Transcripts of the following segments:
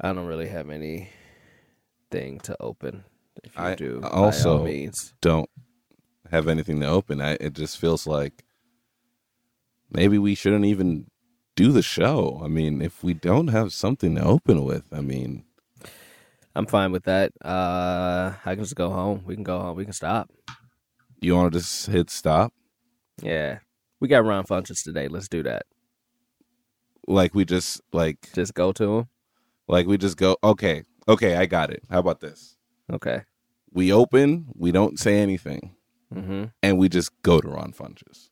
I don't really have anything to open. If you I do, also don't have anything to open. I, it just feels like maybe we shouldn't even do the show. I mean, if we don't have something to open with, I mean, I'm fine with that. Uh, I can just go home. We can go home. We can stop. you want to just hit stop? Yeah, we got Ron Funches today. Let's do that. Like we just like Just go to him. like we just go. Okay, okay, I got it. How about this? Okay. We open, we don't say anything, Mm-hmm. and we just go to Ron Funches.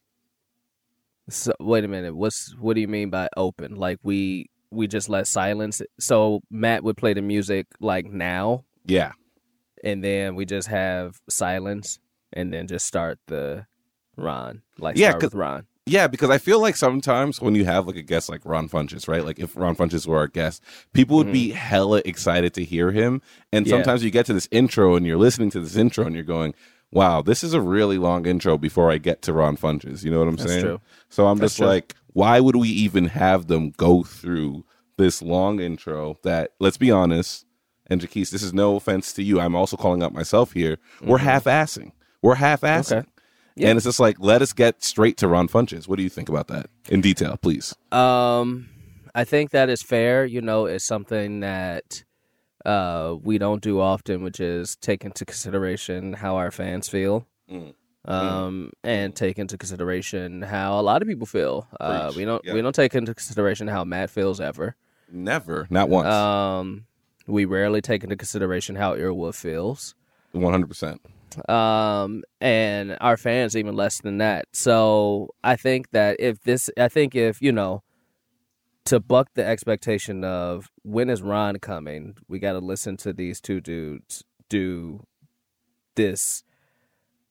So wait a minute. What's what do you mean by open? Like we we just let silence. So Matt would play the music like now, Yeah, and then we just have silence, and then just start the Ron. Like Yeah, start 'cause- with Ron. Yeah, because I feel like sometimes when you have like a guest like Ron Funches, right? Like if Ron Funches were our guest, people would be hella excited to hear him. And Yeah. sometimes you get to this intro and you're listening to this intro and you're going, wow, this is a really long intro before I get to Ron Funches. You know what I'm That's saying? true. So I'm That's just true. like, why would we even have them go through this long intro that, let's be honest, and Jaquise, this is no offense to you. I'm also calling out myself here. We're half assing. We're half assing. Mm-hmm. Okay. Yeah. And it's just like, let us get straight to Ron Funches. What do you think about that in detail, please? Um, I think that is fair. You know, it's something that uh we don't do often, which is take into consideration how our fans feel. Mm. Um, and take into consideration how a lot of people feel. Uh, we don't Yeah. we don't take into consideration how Matt feels ever. Never, not once. Um, we rarely take into consideration how Earwood feels. One hundred percent. Um and our fans even less than that. So i think that if this i think if you know to buck the expectation of when is ron coming we got to listen to these two dudes do this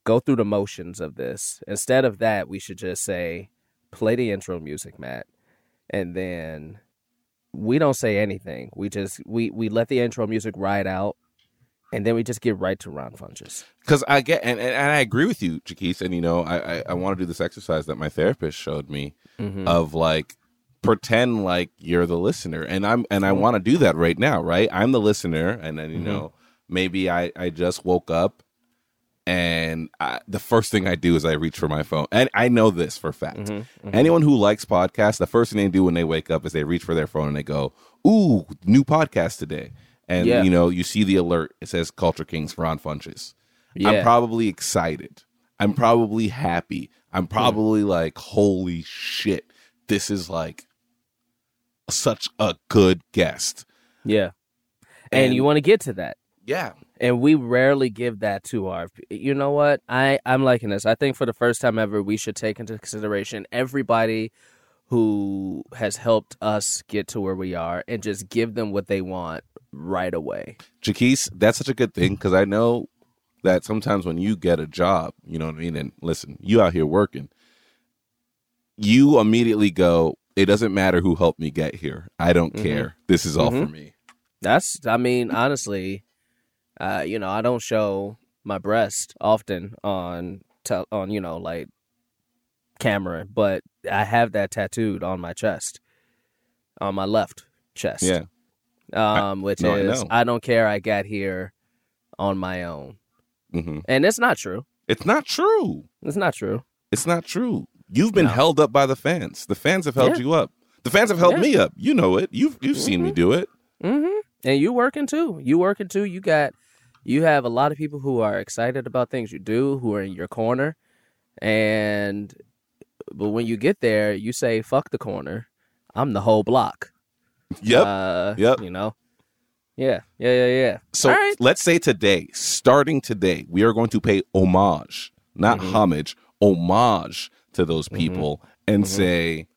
go through the motions of this. Instead of that we should just say play the intro music matt. And then we don't say anything. We just we we let the intro music ride out and then we just get right to ron funches Because I get and, and, and I agree with you, Jaquise. And you know, I, I I want to do this exercise that my therapist showed me Mhm. of like pretend like you're the listener, and I'm and I want to do that right now. Right, I'm the listener, and then you Mhm. know maybe I I just woke up. And I, the first thing I do is I reach for my phone, and I know this for a fact. Mhm, mhm. Anyone who likes podcasts, the first thing they do when they wake up is they reach for their phone and they go, "Ooh, new podcast today!" And Yeah. you know, you see the alert. It says "Culture Kings Ron Funches." I'm probably excited. I'm probably happy. I'm hmm. probably like, "Holy shit, this is like such a good guest." Yeah. And, And- you want to get to that. Yeah, And we rarely give that to our you know what? I I'm liking this. I think for the first time ever we should take into consideration everybody who has helped us get to where we are and just give them what they want right away. Jaquise, that's such a good thing because I know that sometimes when you get a job, you know what I mean, and listen, you out here working, you immediately go, it doesn't matter who helped me get here. I don't Mhm. care. This is all for me. That's I mean honestly, uh you know, I don't show my breast often on tel- on you know like camera, but I have that tattooed on my chest. On my left chest. Yeah. um, which no, is know. I, don't care. I got here on my own, hmm and it's not true. It's not true. It's not true. It's not true. You've been No. held up by the fans. The fans have held Yeah. you up. The fans have held Yeah. me up. You know it. You've you've seen me do it. Mm-hmm. And you working too. You working too. You got, you have a lot of people who are excited about things you do, who are in your corner, and but when you get there, you say, "Fuck the corner. I'm the whole block." Yep. Uh, Yep. You know. Yeah. Yeah. Yeah. Yeah. So right. let's say today, starting today, we are going to pay homage, not Mm-hmm. homage, homage to those people and Mm-hmm. say,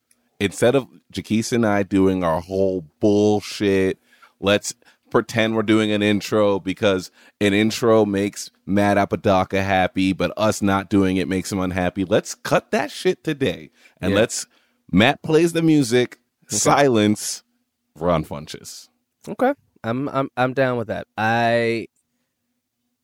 instead of Jaquise and I doing our whole bullshit, let's pretend we're doing an intro because an intro makes Matt Apodaca happy, but us not doing it makes him unhappy. Let's cut that shit today and Yeah. let's Matt plays the music, silence, Ron Funches. Okay. I'm I'm I'm down with that. I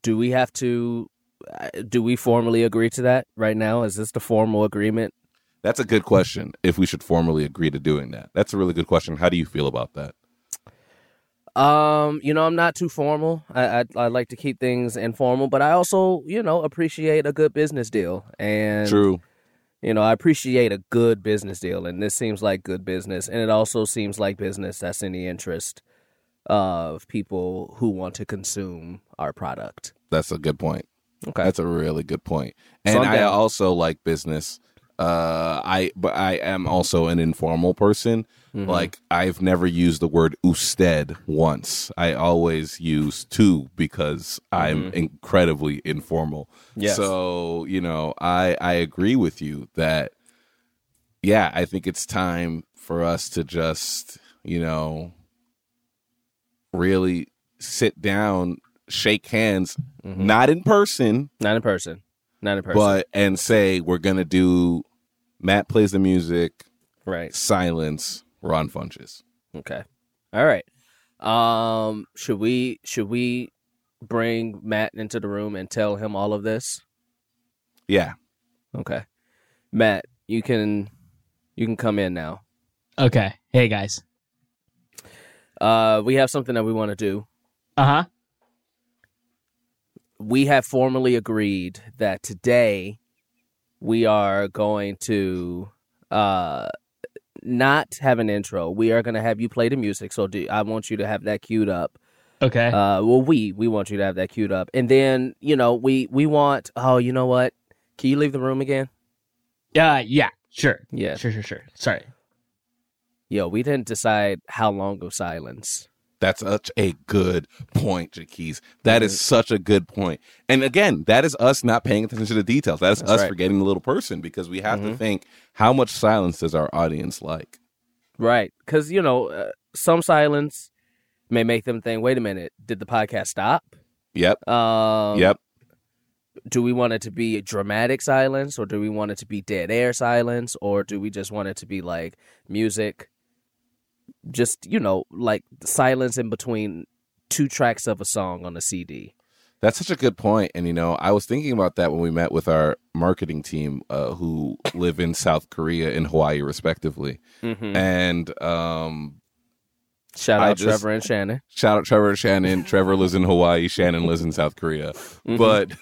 do we have to uh, do we formally agree to that right now? Is this the formal agreement? That's a good question. If we should formally agree to doing that, that's a really good question. How do you feel about that? Um, you know, I'm not too formal. I, I I like to keep things informal, but I also, you know, appreciate a good business deal. And True. you know, I appreciate a good business deal, and this seems like good business, and it also seems like business that's in the interest of people who want to consume our product. That's a good point. Okay. That's a really good point. And I'm I also like business. Uh, I but I am also an informal person. Mhm. Like I've never used the word usted once. I always use tu because I'm incredibly informal. Mm-hmm. Yes. So you know, I I agree with you that. Yeah, I think it's time for us to just you know really sit down, shake hands, Mhm. not in person, not in person, not in person, but and say we're gonna do. Matt plays the music, right. silence, Ron Funches. Okay. All right. Um, should we should we bring Matt into the room and tell him all of this? Yeah, Okay. Matt, you can you can come in now. Okay. Hey guys. Uh we have something that we want to do. Uh huh. We have formally agreed that today we are going to uh not have an intro. We are going to have you play the music. So do, I want you to have that queued up. Okay. Uh, well, we we want you to have that queued up, and then you know we we want. Oh, you know what? Can you leave the room again? uh, yeah. Sure. Yeah. Sure. Sure. Sure. Sorry. Yo, we didn't decide how long of silence. That's such a good point, Jaquez. That is such a good point. And again, that is us not paying attention to the details. That is That's us right. forgetting the little person because we have to Mhm. think how much silence does our audience like? Right? Because you know uh, some silence may make them think, "Wait a minute, did the podcast stop?" Yep. Um, yep. Do we want it to be dramatic silence, or do we want it to be dead air silence, or do we just want it to be like music? Just you know, like silence in between two tracks of a song on a CD. That's such a good. And, you know, I was thinking about that when we met with our marketing team uh, who live in South Korea and Hawaii, respectively. Mm-hmm. And um, Shout out just- Trevor and Shannon. shout out Trevor and Shannon. Trevor lives in Hawaii. Shannon lives in South Korea. But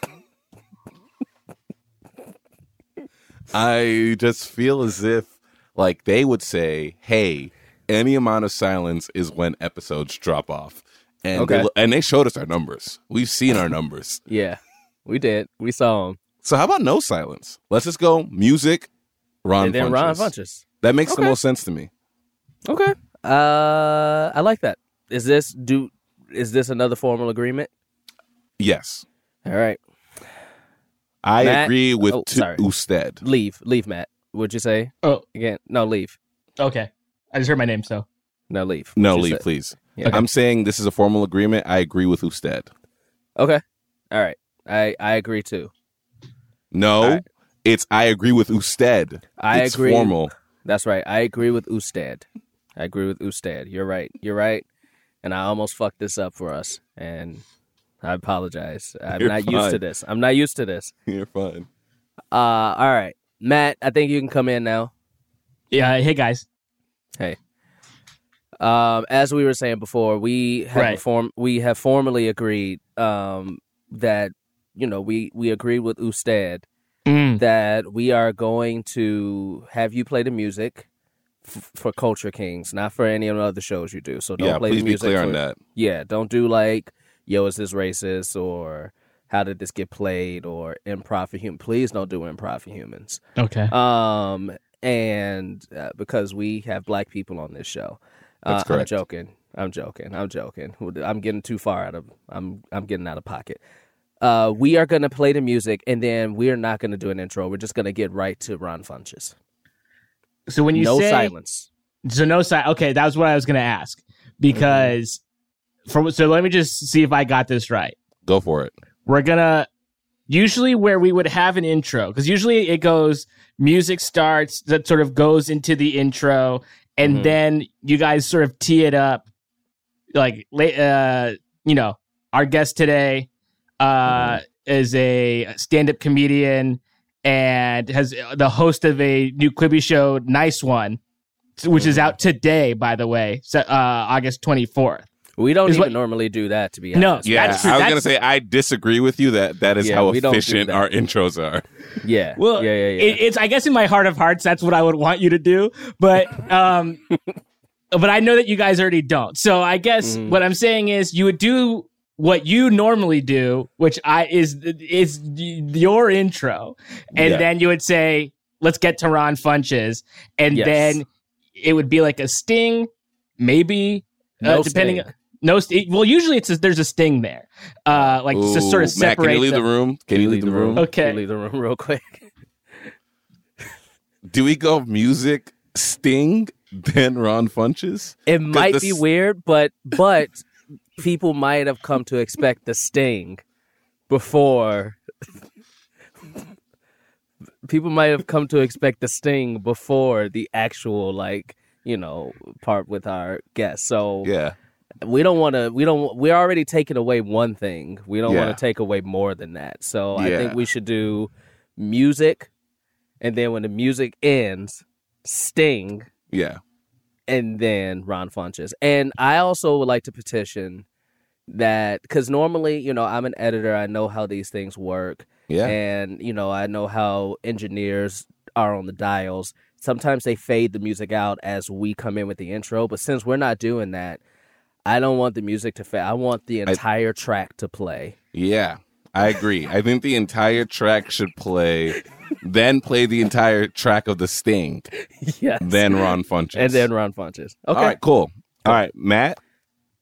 I just feel as if like they would say, "Hey, any amount of silence is when episodes drop off." And Okay. they, and they showed us our numbers. We've seen our numbers. Yeah, we did. We saw them. So how about no silence? Let's just go music. Ron and then Funches. Ron Funches. That makes the most sense to me. Okay. Uh, I like that. Is this do? Is this another formal agreement? Yes, All right. I Matt- agree with oh, t- sorry. Usted. Leave. Leave, Matt. What'd you say Oh. again? No, leave. Okay. I just heard my name. So. No, leave. No, leave, say? please. Yeah. I'm saying this is a formal agreement. I agree with Usted. Okay. All right. I I agree too. No, All right. it's I agree with Usted. I it's agree. formal. That's right. I agree with Usted. I agree with Usted. You're right. You're right. And I almost fucked this up for us. And I apologize. I'm You're not used to this. I'm not used to this. You're fine. Uh, all right, Matt. I think you can come in now. Yeah. Hey guys. Um, as we were saying before, we have Right. form we have formally agreed um, that you know we we agreed with Usted Mm. that we are going to have you play the music f- for Culture Kings, not for any of the other shows you do. So don't yeah, play please the be music. clear for, on that. Yeah, don't do like yo is this racist or how did this get played or improv for human. Please don't do improv for humans. Okay. Um, and uh, because we have black people on this show, uh, That's I'm joking. I'm joking. I'm joking. I'm getting too far out of. I'm I'm getting out of pocket. Uh, we are gonna play the music, and then we are not gonna do an intro. We're just gonna get right to Ron Funches. So when you no say silence. so no si Okay, that was what I was gonna ask because for so let me just see if I got this right. Go for it. we're gonna usually where we would have an intro because usually it goes music starts that sort of goes into the intro and Mhm. then you guys sort of tee it up like late uh you know our guest today uh is a stand-up comedian and has the host of a new Quibi show, Nice One, which is out today, by the way, so, uh, August 24th. We don't even what- normally do that, to be honest. No. honest. Yeah, That's true. I was gonna say I disagree with you that that is Yeah, how we don't do efficient our intros are. Yeah. Well, yeah, yeah, yeah. It, it's I guess in my heart of hearts, that's what I would want you to do, but um, but I know that you guys already don't. So I guess Mhm. what I'm saying is you would do what you normally do, which I is is your intro, and Yeah. then you would say, "Let's get to Ron Funches," and Yes. then it would be like a sting, maybe no uh, depending. sting. No, st- well, usually it's a, there's a sting there, uh, like to sort of Ooh, Matt, separate. can you leave the, the- room? Can you leave the room? Okay. Can you leave the room real quick. Do we go music Sting then Ron Funches? It might this- be weird, but but people might have come to expect the sting before. people might have come to expect the sting before the actual like you know part with our guest. So Yeah. We don't want to. We don't. We're already taking away one thing. We don't Yeah. want to take away more than that. So I think we should do music, and then when the music ends, sting Yeah. and then Ron Funches. And I also would like to petition that because normally, you know, I'm an editor. I know how these things work, Yeah. and you know, I know how engineers are on the dials. Sometimes they fade the music out as we come in with the intro, but since we're not doing that, I don't want the music to fade. I want the entire track to play. Yeah. I agree. I think the entire track should play, then play the entire track of the Sting, yes. then Ron Funches. and then Ron Funches. Okay. All right, cool. All right, Matt,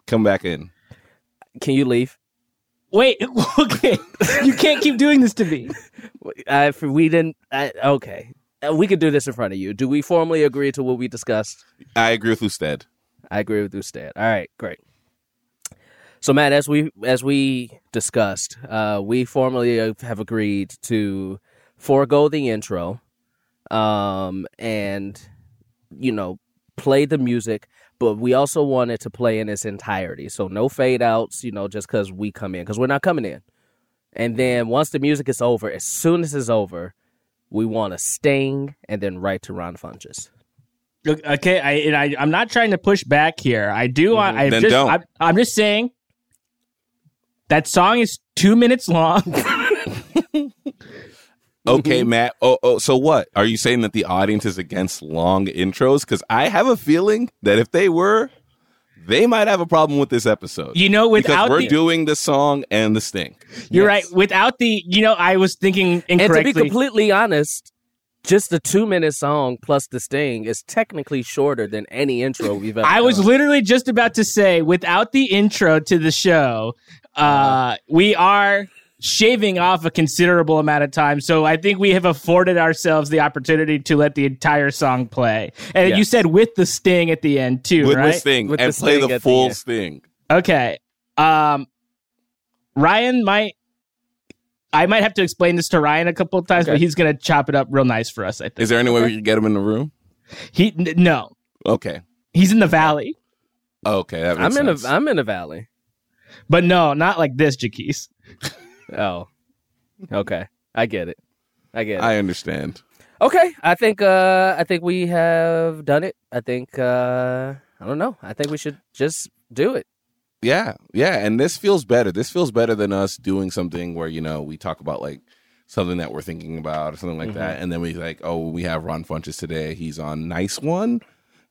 come back in. Can you leave? Wait, okay, you can't keep doing this to me. I, if we didn't. I, okay. Uh, We could do this in front of you. Do we formally agree to what we discussed? I agree with Usted. I agree with you, Stan. All right, great. So, Matt, as we as we discussed, uh, we formally have agreed to forego the intro, um, and you know, play the music. But we also want it to play in its entirety, so no fade outs. You know, just because we come in, because we're not coming in. And then once the music is over, as soon as it's over, we want to sting and then right to Ron Funches. Okay, I, and I I'm not trying to push back here. I do want. I Then just don't. I'm, I'm just saying that song is two minutes long. Okay, Mm-hmm. Matt. Oh, oh, so what? Are you saying that the audience is against long intros? Because I have a feeling that if they were, they might have a problem with this episode. You know, because without we're the, doing the song and the sting. you're Yes. right. Without the, you know, I was thinking incorrectly. And to be completely honest, just the two minute song plus the sting is technically shorter than any intro we've ever I was done. literally just about to say, without the intro to the show, uh, Uh-huh. we are shaving off a considerable amount of time. So I think we have afforded ourselves the opportunity to let the entire song play. And you said with the sting at the end too, with right? the sting With and the play sting the at the full sting. Okay. Um, Ryan might. I might have to explain this to Ryan a couple of times, Okay. but he's gonna chop it up real nice for us. I think. Is there any way we could get him in the room? he n- no, Okay. he's in the valley, Okay, that makes I'm in a sense. I'm in a valley. but no, not like this, Jaquise. Oh. Okay. I get it. I get it. I understand. okay. I think uh I think we have done it. I think uh I don't know. I think we should just do it. Yeah, yeah, and this feels better. This feels better than us doing something where you know we talk about like something that we're thinking about or something like Mm-hmm. that, and then we like, oh, we have Ron Funches today. He's on Nice One,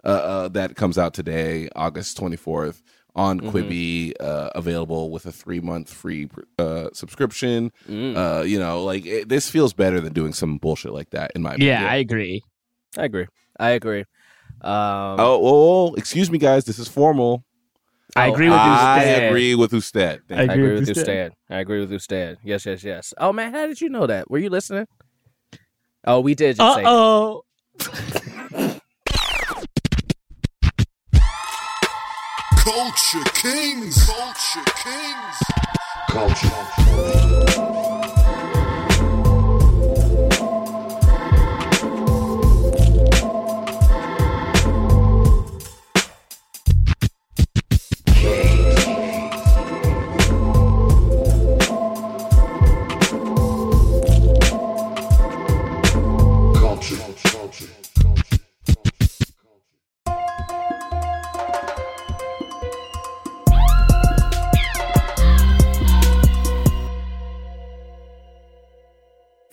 uh, uh, that comes out today, August twenty fourth on Mm-hmm. Quibi, uh, available with a three month free uh, subscription. Mm. Uh, you know, like it, this feels better than doing some bullshit like that. In my opinion. Yeah, I agree. I agree. I agree. Um Oh, oh, oh, excuse me, guys. This is formal. I Oh, agree with you. I Stan. agree with Usted. I I agree agree with with you, you, Stan. Stan. I agree with you, Stan. Yes, yes, yes. Oh man, how did you know that? Were you listening? Oh, we did just Uh say it. oh. Culture Kings. Culture Kings.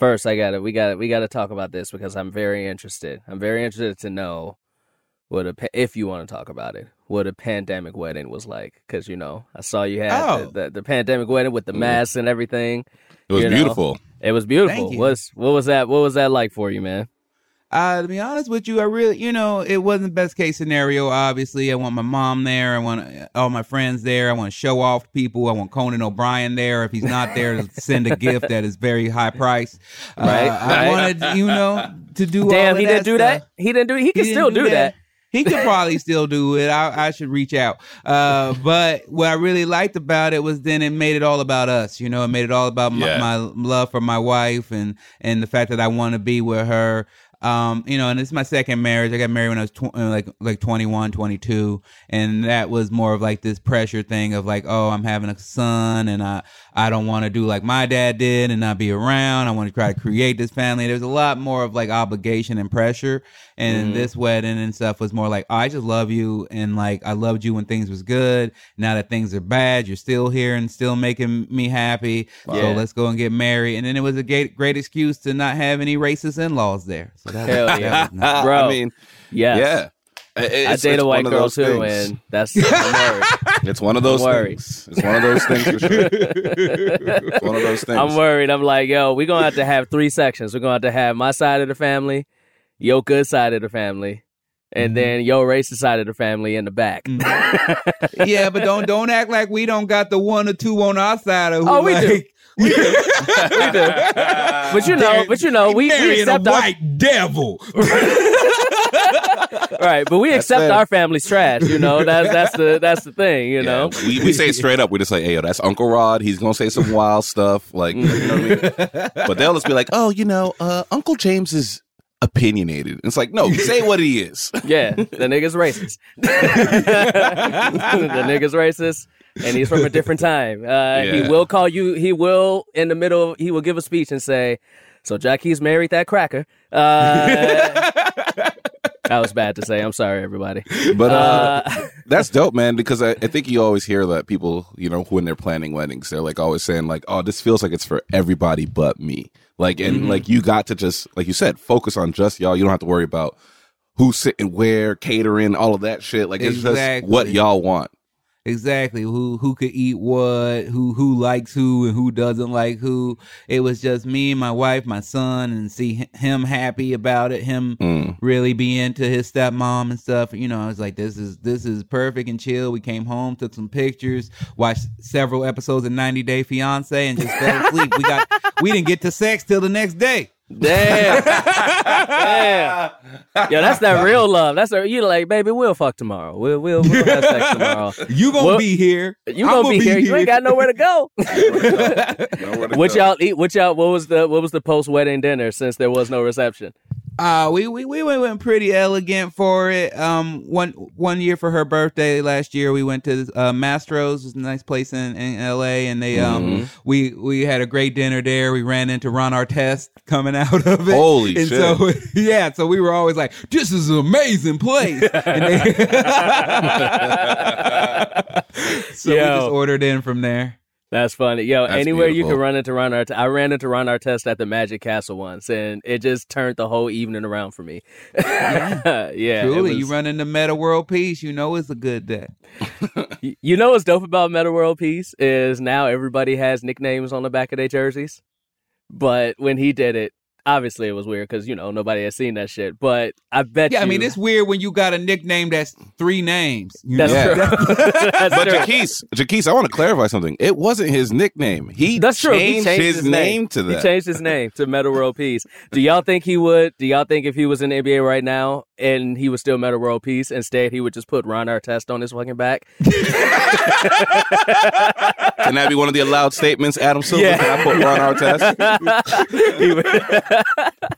First, I got to we got to we got to talk about this because I'm very interested. I'm very interested to know what a if you want to talk about it, what a pandemic wedding was like. Because you know, I saw you had Oh. the, the, the pandemic wedding with the mm-hmm. masks and everything. It was You know. beautiful. It was beautiful. Thank you. What's what was that? What was that like for you, man? Uh, to be honest with you, I really, you know, it wasn't best case scenario. Obviously, I want my mom there. I want uh, all my friends there. I want to show off to people. I want Conan O'Brien there. If he's not there, send a gift that is very high price. Uh, Right, I right. wanted, you know, to do. all Damn, of he that didn't do stuff. that. He didn't do. It. He can He still didn't do that. He could probably still do it. I, I should reach out. Uh, but what I really liked about it was then it made it all about us. You know, it made it all about my, Yeah. my love for my wife and and the fact that I want to be with her. Um, you know, and it's my second marriage. I got married when I was tw- uh, like like 21, 22, and that was more of like this pressure thing of like, oh, I'm having a son, and I I don't want to do like my dad did and not be around. I want to try to create this family. There's a lot more of like obligation and pressure, and mm-hmm. this wedding and stuff was more like, oh, I just love you, and like I loved you when things was good. Now that things are bad, you're still here and still making me happy. So Yeah. let's go and get married. And then it was a great great excuse to not have any racist in laws there. So that, Hell that yeah. was nice. Bro. I mean, Yes. yeah. It- I date a white girl too, things. and that's I'm worried. It's one of those I'm things. It's one of those things for sure. It's one of those things. I'm worried. I'm like, yo, we're gonna have to have three sections. We're gonna have to have my side of the family, your good side of the family, Mm-hmm. and then your racist side of the family in the back. yeah, but don't don't act like we don't got the one or two on our side of who Oh, we do. Like, we do. But you know, but you know, we, we marrying a accept our white devil. right, but we accept it. our family's trash. You know, that's that's the that's the thing. You know, we, we say it straight up. We just like, hey, yo, that's Uncle Rod. He's gonna say some wild stuff, like, you know what I mean? But they'll just be like, oh, you know, uh, Uncle James is opinionated. It's like, no, say what he is. yeah, the nigga's racist. the nigga's racist. And he's from a different time. Uh, He will call you. He will in the middle. He will give a speech and say, "So Jackie's married that cracker." Uh, that was bad to say. I'm sorry, everybody. But uh, Uh, that's dope, man. Because I, I think you always hear that people, you know, when they're planning weddings, they're like always saying like, "Oh, this feels like it's for everybody but me." Like, and like you got to just, like you said, focus on just y'all. You don't have to worry about who's sitting where, catering, all of that shit. Like, it's Exactly. just what y'all want. Exactly. Who who could eat what, who who likes who and who doesn't like who. It was just me, my wife, my son, and see him happy about it, him Mm. really be into his stepmom and stuff. You know, I was like, this is this is perfect and chill. We came home, took some pictures, watched several episodes of 90 Day Fiance, and just fell asleep. we got we didn't get to sex till the next day. Damn, damn. Yo, that's that real love. That's a, you like, baby. We'll fuck tomorrow. We'll we'll, we'll have sex tomorrow. You gonna Well, be here. You I'm gonna be here. You ain't got nowhere to go. Nowhere to what go. y'all eat? What y'all? What was the what was the post wedding dinner? Since there was no reception. Uh, we we we went, pretty elegant for it. Um, one one year for her birthday last year, we went to uh, Mastro's, it's a nice place in, in L.A. And they um we we had a great dinner there. We ran into Ron Artest coming out of it. Holy and shit. So yeah, so we were always like, "This is an amazing place." and they- so we just ordered in from there. That's funny. Yo, That's anywhere you can run into Ron Artest. I ran into Ron Artest at the Magic Castle once, and it just turned the whole evening around for me. Yeah, it Truly, you was- run into Meta World Peace, you know it's a good day. You know what's dope about Meta World Peace is now everybody has nicknames on the back of their jerseys. But when he did it, obviously it was weird because you know nobody has seen that shit. But I bet Yeah, I mean it's weird when you got a nickname that's three names. You that's know? Yeah. true. that's But true. Jaquise, Jaquise, I want to clarify something. It wasn't his nickname. He That's true. changed, he changed his, name, to that. He changed his name to Meta World Peace. Do y'all think he would? Do y'all think if he was in the NBA right now and he was still Meta World Peace, instead he would just put Ron Artest on his fucking back? Can that be one of the allowed statements, Adam Silver? Yeah. Can I put Ron Artest? Would-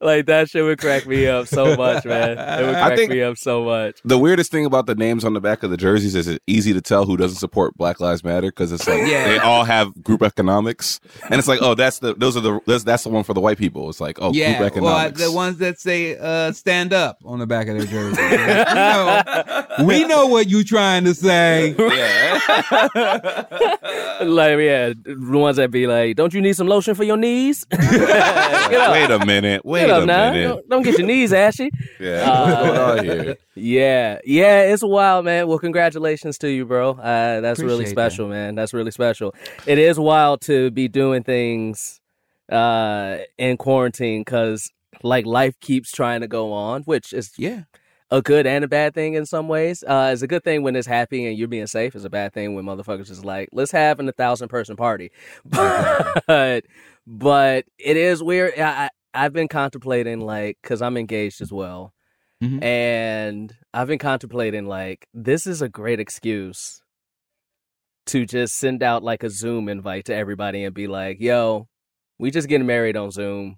like that shit would crack me up so much, man. It would I crack think- me up so much. The weirdest thing about the names on the back of the jerseys is it's easy to tell who doesn't support Black Lives Matter because it's like Yeah. they all have group economics, and it's like, oh, that's the those are the that's, that's the one for the white people. It's like, oh, yeah, group well, economics. the ones that say uh, "stand up" on the back of their jersey. we, know, we know what you trying to say. Like, yeah, the ones that be like, "Don't you need some lotion for your knees?" Get up. Wait a minute. Wait Get up a now. minute. Don't, don't get your knees ashy. Yeah, Uh, what's going on here? Yeah, yeah, it's wild, man. Well, congratulations to you, bro. Uh, that's really Appreciate special, man. That's really special. It is wild to be doing things uh, in quarantine because, like, life keeps trying to go on, which is Yeah, a good and a bad thing in some ways. Uh, it's a good thing when it's happy and you're being safe. It's a bad thing when motherfuckers is like, let's have an a thousand person party. But but it is weird. I, I I've been contemplating like because I'm engaged as well, Mhm. and I've been contemplating like this is a great excuse to just send out like a Zoom invite to everybody and be like, "Yo, we just getting married on Zoom."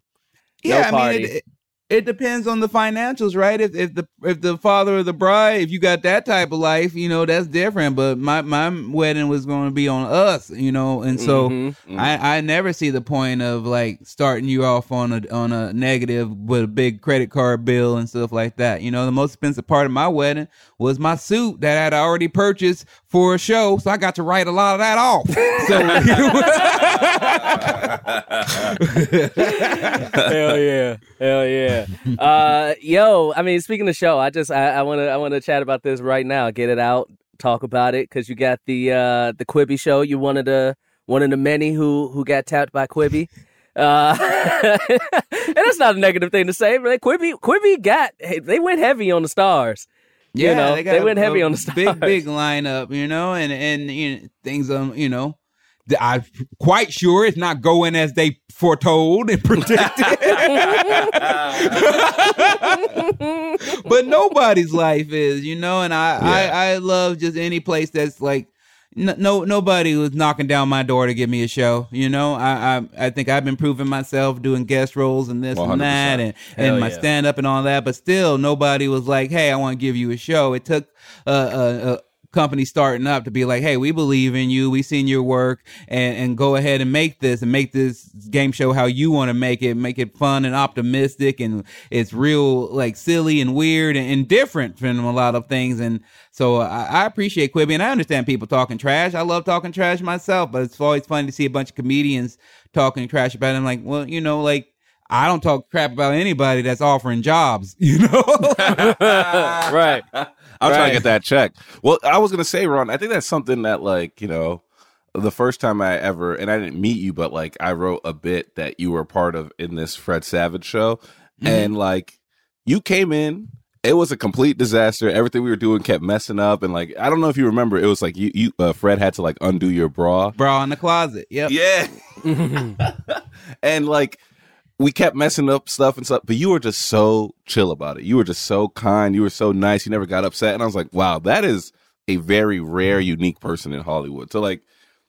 No yeah. I party. mean, it, it, it depends on the financials, right? If if the if the father of the bride, if you got that type of life, you know that's different. But my my wedding was going to be on us, you know, and so. Mhm. I, I never see the point of like starting you off on a on a negative with a big credit card bill and stuff like that. You know, the most expensive part of my wedding was my suit that I had already purchased for a show, so I got to write a lot of that off. Hell yeah. Hell yeah. Uh yo, I mean speaking of show, I just I, I wanna I wanna chat about this right now. Get it out, talk about it, because you got the uh the Quibi show. You one of the one of the many who who got tapped by Quibi. Uh and that's not a negative thing to say, but Quibi Quibi got they went heavy on the stars. You know, got they went a- heavy a on the big big lineup, you know, and and you know, things um you know. I'm quite sure it's not going as they foretold and predicted. but nobody's life is, you know, and I, Yeah. I, I love just any place that's like, n- no, nobody was knocking down my door to give me a show. You know, I, I, I think I've been proving myself doing guest roles and this 100%. and that, and Hell and my yeah. stand up and all that. But still, nobody was like, hey, I want to give you a show. It took a company starting up to be like, hey, we believe in you. We seen your work, and and go ahead and make this and make this game show how you want to make it. Make it fun and optimistic, and it's real like silly and weird and, and different from a lot of things. And so I, I appreciate Quibi, and I understand people talking trash. I love talking trash myself, but it's always fun to see a bunch of comedians talking trash about it. I'm like, well, you know, like. I don't talk crap about anybody that's offering jobs, you know? right. I'm trying Right. to get that check. Well, I was gonna say, Ron, I think that's something that, like, you know, the first time I ever, and I didn't meet you, but like, I wrote a bit that you were part of in this Fred Savage show, and like, you came in. It was a complete disaster. Everything we were doing kept messing up, and like, I don't know if you remember, it was like you, you, uh, Fred had to like undo your bra. Bra in the closet. Yep. Yeah. and like we kept messing up stuff and stuff, but you were just so chill about it. You were just so kind. You were so nice. You never got upset. And I was like, wow, that is a very rare, unique person in Hollywood. So like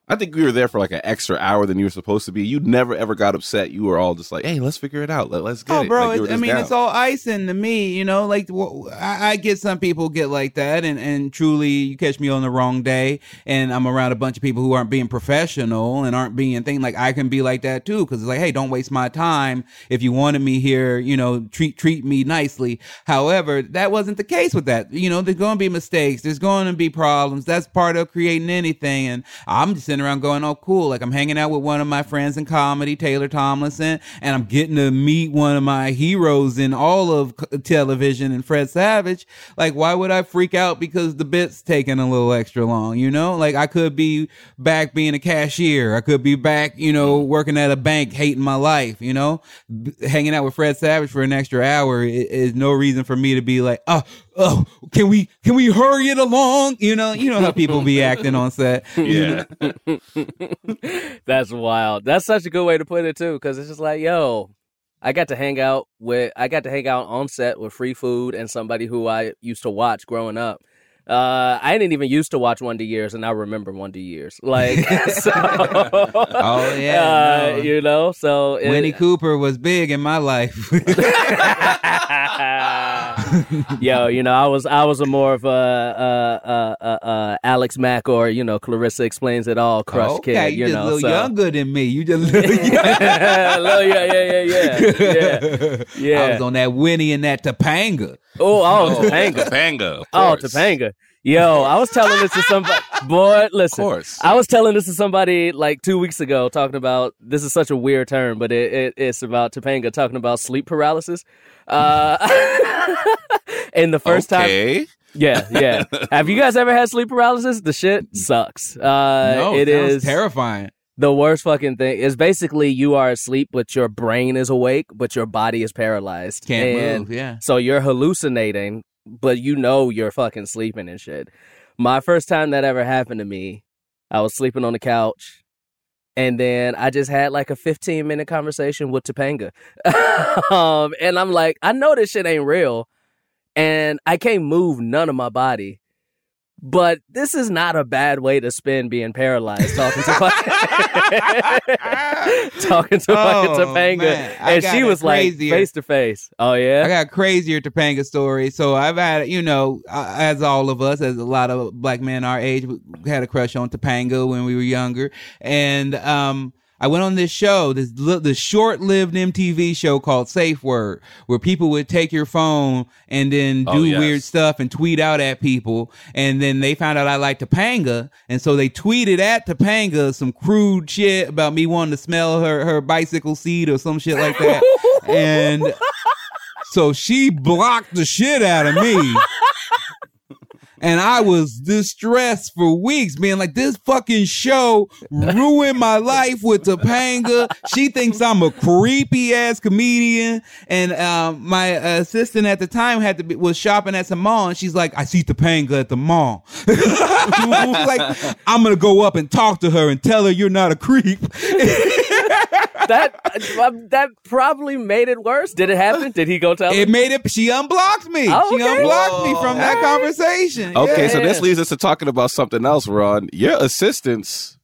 I think we were there for like an extra hour than you were supposed to be. You never ever got upset. You were all just like, "Hey, let's figure it out. Let, us get Oh, it." bro! Like, I mean, down. it's all icing to me. You know, like wh- I, I get some people get like that, and and truly, you catch me on the wrong day, and I'm around a bunch of people who aren't being professional and aren't being thing. Like I can be like that too, because it's like, hey, don't waste my time. If you wanted me here, you know, treat treat me nicely. However, that wasn't the case with that. You know, there's going to be mistakes. There's going to be problems. That's part of creating anything. And I'm just sitting around going, oh, cool. Like I'm hanging out with one of my friends in comedy, Taylor Tomlinson, and I'm getting to meet one of my heroes in all of television and Fred Savage. Like, why would I freak out because the bit's taking a little extra long? You know, like I could be back being a cashier. I could be back, you know, working at a bank, hating my life. You know, B- hanging out with Fred Savage for an extra hour is no reason for me to be like, oh, oh, can we can we hurry it along? You know, you know how people be acting on set. yeah. That's wild. That's such a good way to put it too, because it's just like, yo, I got to hang out with, I got to hang out on set with free food and somebody who I used to watch growing up. Uh, I didn't even used to watch Wonder Years, and I remember Wonder Years. Like, so, Oh, yeah, uh, no. you know. So it- Winnie Cooper was big in my life. Yo, you know, I was I was a more of a uh, uh, uh, uh, Alex Mack or you know Clarissa explains it all crush okay, kid. you You just know, a little so. younger than me. You just a little young. Little- yeah, yeah, yeah, yeah, yeah, yeah. I was on that Winnie and that Topanga. oh, oh, Topanga. Topanga. of Oh. Topanga. Yo, I was telling this to somebody. Boy, Of listen. course. I was telling this to somebody like two weeks ago, talking about this is such a weird term, but it, it it's about Topanga talking about sleep paralysis. Uh, and the first time, yeah, yeah. Have you guys ever had sleep paralysis? The shit sucks. Uh, no, it is terrifying. the worst fucking thing. Is basically you are asleep, but your brain is awake, but your body is paralyzed. Can't And move. Yeah. so you're hallucinating, but you know you're fucking sleeping and shit. My first time that ever happened to me, I was sleeping on the couch. And then I just had like a 15 minute conversation with Topanga. um, and I'm like, I know this shit ain't real. And I can't move none of my body. But this is not a bad way to spend being paralyzed talking to fucking, talking to fucking Oh, Topanga. man. And she was like face to face. Oh yeah? I got crazier Topanga story. So I've had, you know, uh, as all of us, as a lot of black men our age, we had a crush on Topanga when we were younger. And um, I went on this show, this this short-lived MTV show called Safe Word, where people would take your phone and then oh, do Oh, yes. weird stuff and tweet out at people. And then they found out I liked Topanga, and so they tweeted at Topanga some crude shit about me wanting to smell her her bicycle seat or some shit like that. and so she blocked the shit out of me. And I was distressed for weeks, being like, this fucking show ruined my life with Topanga. She thinks I'm a creepy ass comedian. And um, my assistant at the time had to be, was shopping at some mall, and she's like, I see Topanga at the mall. like, I'm gonna go up and talk to her and tell her you're not a creep. that uh, that probably made it worse. Did it happen? Did he go tell It him? made it. She unblocked me. Oh, She okay. unblocked me from that conversation. Okay, Yeah. so this leads us to talking about something else, Ron. Your assistants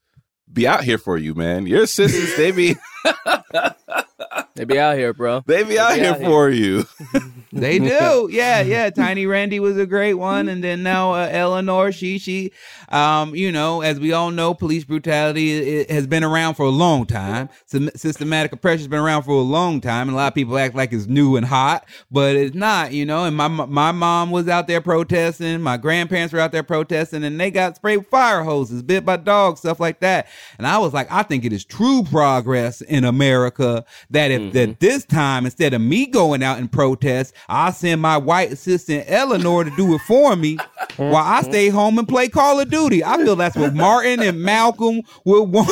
be out here for you, man. Your assistants, they be They be out here, bro. they be out be here out here. for you. They do. Yeah, yeah. Tiny Randy was a great one. And then now uh, Eleanor, she, she, um, you know, as we all know, police brutality it, has been around for a long time. Systematic oppression has been around for a long time. And a lot of people act like it's new and hot, but it's not, you know. And my, my mom was out there protesting. My grandparents were out there protesting and they got sprayed with fire hoses, bit by dogs, stuff like that. And I was like, I think it is true progress in America that if that this time, instead of me going out and protest, I send my white assistant Eleanor to do it for me while I stay home and play Call of Duty. I feel that's what Martin and Malcolm would want.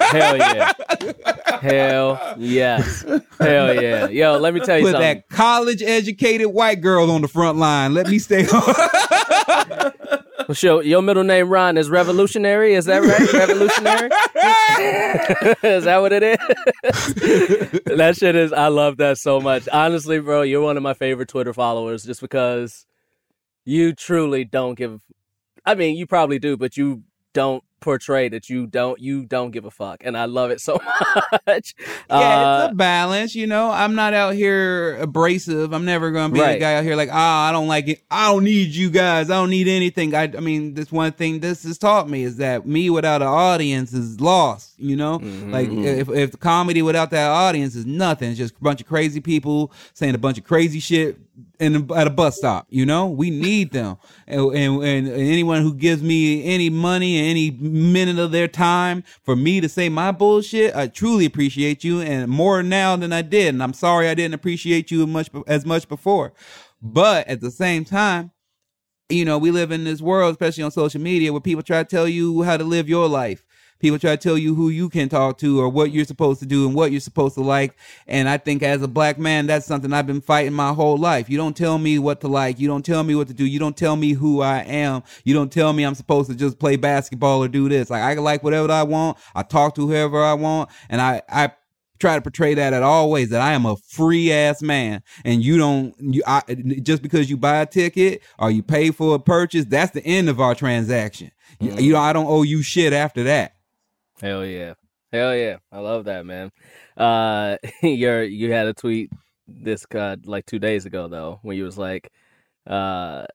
Hell yeah. Hell yes. Hell yeah. Yo, let me tell you Put something. that college educated white girl on the front line. Let me stay home. So your middle name Ron is revolutionary. Is that right? Revolutionary. is that what it is? that shit is. I love that so much. Honestly, bro, you're one of my favorite Twitter followers, just because you truly don't give. I mean, you probably do, but you don't portray that you don't. You don't give a fuck, and I love it so much. Yeah, Uh, it's a balance, you know. I'm not out here abrasive. I'm never gonna be the guy out here like, ah, I don't like it. I don't need you guys. I don't need anything. I, I mean, this one thing this has taught me is that me without an audience is lost. You know, Mm-hmm. like if if the comedy without that audience is nothing. It's just a bunch of crazy people saying a bunch of crazy shit in at a bus stop. You know, we need them, and, and and anyone who gives me any money and any minute of their time for me to say my bullshit, I truly appreciate you, and more now than I did. And I'm sorry I didn't appreciate you much as much before, but at the same time. You know, we live in this world, especially on social media, where people try to tell you how to live your life. People try to tell you who you can talk to or what you're supposed to do and what you're supposed to like. And I think as a black man, that's something I've been fighting my whole life. You don't tell me what to like. You don't tell me what to do. You don't tell me who I am. You don't tell me I'm supposed to just play basketball or do this. Like I can like whatever I want. I talk to whoever I want. And I, I try to portray that at all ways that I am a free ass man and you don't you I, just because you buy a ticket or you pay for a purchase that's the end of our transaction. You- You mm-hmm. know I don't owe you shit after that. Hell yeah. Hell yeah. I love that, man. Uh your you had a tweet this uh, like 2 days ago though when you was like uh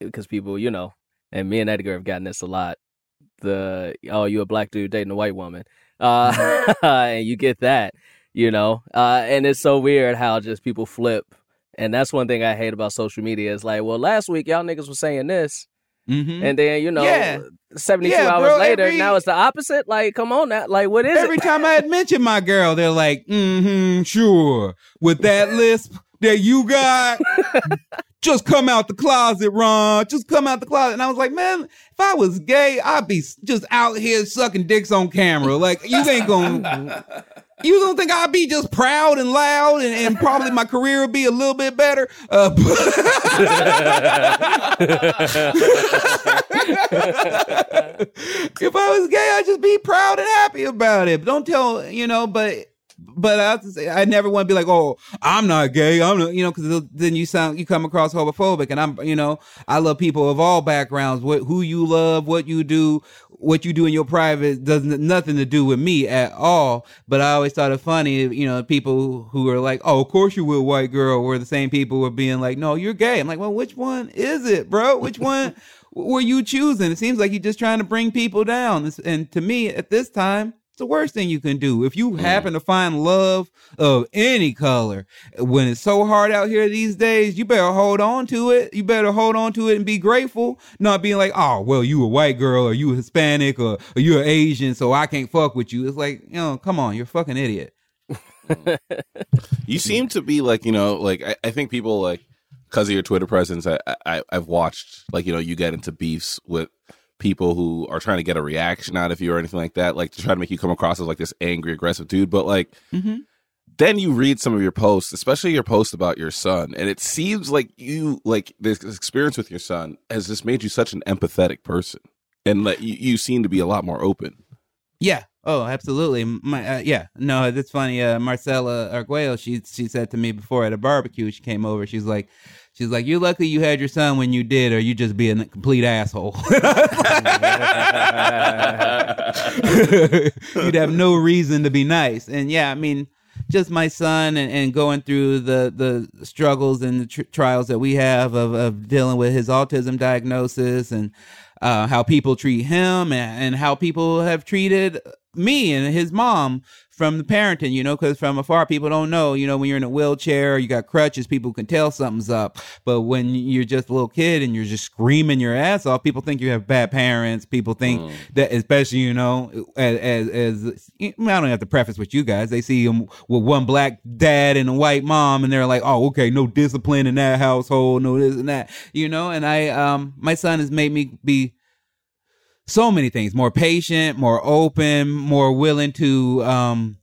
because people, you know, and me and Edgar have gotten this a lot. The oh, you a black dude dating a white woman. Uh and you get that, you know. Uh and it's so weird how just people flip. And that's one thing I hate about social media is like, well, last week y'all niggas was saying this Mm-hmm. and then, you know, Yeah. 72 Yeah, hours bro, later, every- now it's the opposite. Like, come on now. Like, what is it? Every it? time I had mentioned my girl, they're like, mm-hmm, sure. With that lisp that you got, just come out the closet, Ron. Just come out the closet. And I was like, man, if I was gay, I'd be just out here sucking dicks on camera. Like, you ain't gonna, you don't think I'd be just proud and loud and, and probably my career would be a little bit better? Uh, if I was gay, I'd just be proud and happy about it. Don't tell, you know, but but I I never want to be like, oh, I'm not gay. I'm not, you know, because then you sound, you come across homophobic. And I'm, you know, I love people of all backgrounds. What, who you love, what you do, what you do in your private doesn't nothing to do with me at all. But I always thought it funny, you know, people who are like, oh, of course you will, white girl, were the same people who being like, no, you're gay. I'm like, well, which one is it, bro? Which one? were you choosing? It seems like you're just trying to bring people down. And to me, at this time, the worst thing you can do. If you happen to find love of any color, when it's so hard out here these days, you better hold on to it. You better hold on to it and be grateful, not being like, oh, well, you a white girl or you a Hispanic or, or you an Asian, so I can't fuck with you. It's like, you know, come on, you're a fucking idiot. You seem to be like, you know, like I, I think people like because of your Twitter presence, I, I I've watched like you know you get into beefs with people who are trying to get a reaction out of you or anything like that, like to try to make you come across as like this angry, aggressive dude. But like Mhm. then you read some of your posts, especially your post about your son, and it seems like you like this experience with your son has just made you such an empathetic person, and like you, you seem to be a lot more open. Yeah. Oh, absolutely. My uh, yeah. No, that's funny. Uh, Marcella Arguello, she she said to me before at a barbecue, she came over. She's like, she's like, you're lucky you had your son when you did, or you just be a complete asshole. You'd have no reason to be nice. And yeah, I mean, just my son and, and going through the the struggles and the tr- trials that we have of, of dealing with his autism diagnosis and uh, how people treat him and, and how people have treated me and his mom from the parenting, you know, because from afar, people don't know, you know, when you're in a wheelchair or you got crutches, people can tell something's up. But when you're just a little kid and you're just screaming your ass off, people think you have bad parents. People think that, especially, you know, as, as, as I don't have to preface with you guys, they see him with one black dad and a white mom, and they're like, oh, okay, no discipline in that household, no this and that, you know, and I, um, my son has made me be so many things. More patient more open more willing to um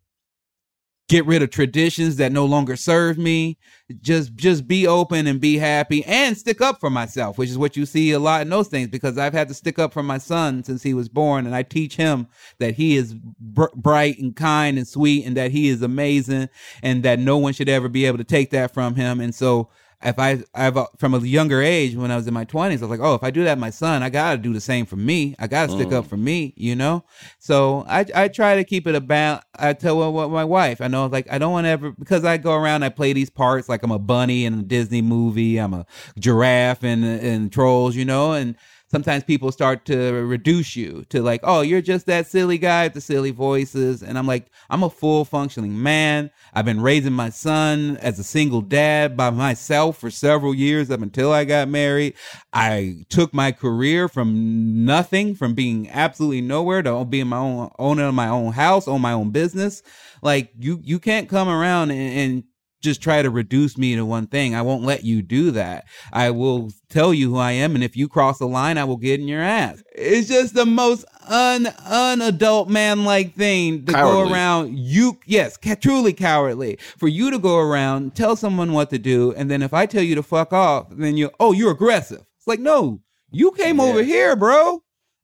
get rid of traditions that no longer serve me. Just just be open and be happy and stick up for myself which is what you see a lot in those things because i've had to stick up for my son since he was born and i teach him that he is br- bright and kind and sweet and that he is amazing and that no one should ever be able to take that from him. And so if I, I've from a younger age when I was in my twenties, I was like, oh, if I do that, my son, I gotta do the same for me. I gotta stick up mm. for me, you know. So I, I try to keep it about. I tell what my wife, I know, like I don't want to ever because I go around, I play these parts like I'm a bunny in a Disney movie, I'm a giraffe in in Trolls, you know, and sometimes people start to reduce you to like, oh, you're just that silly guy with the silly voices. And I'm like, I'm a full functioning man. I've been raising my son as a single dad by myself for several years up until I got married. I took my career from nothing, from being absolutely nowhere to being my own owner of my own house, own my own business. Like you, you can't come around and, and just try to reduce me to one thing. I won't let you do that. I will tell you who I am, and if you cross the line, I will get in your ass. It's just the most un unadult man like thing to Cowardly. go around. You yes, ca- truly cowardly for you to go around tell someone what to do, and then if I tell you to fuck off, then you oh you're aggressive. It's like no, you came over here, bro.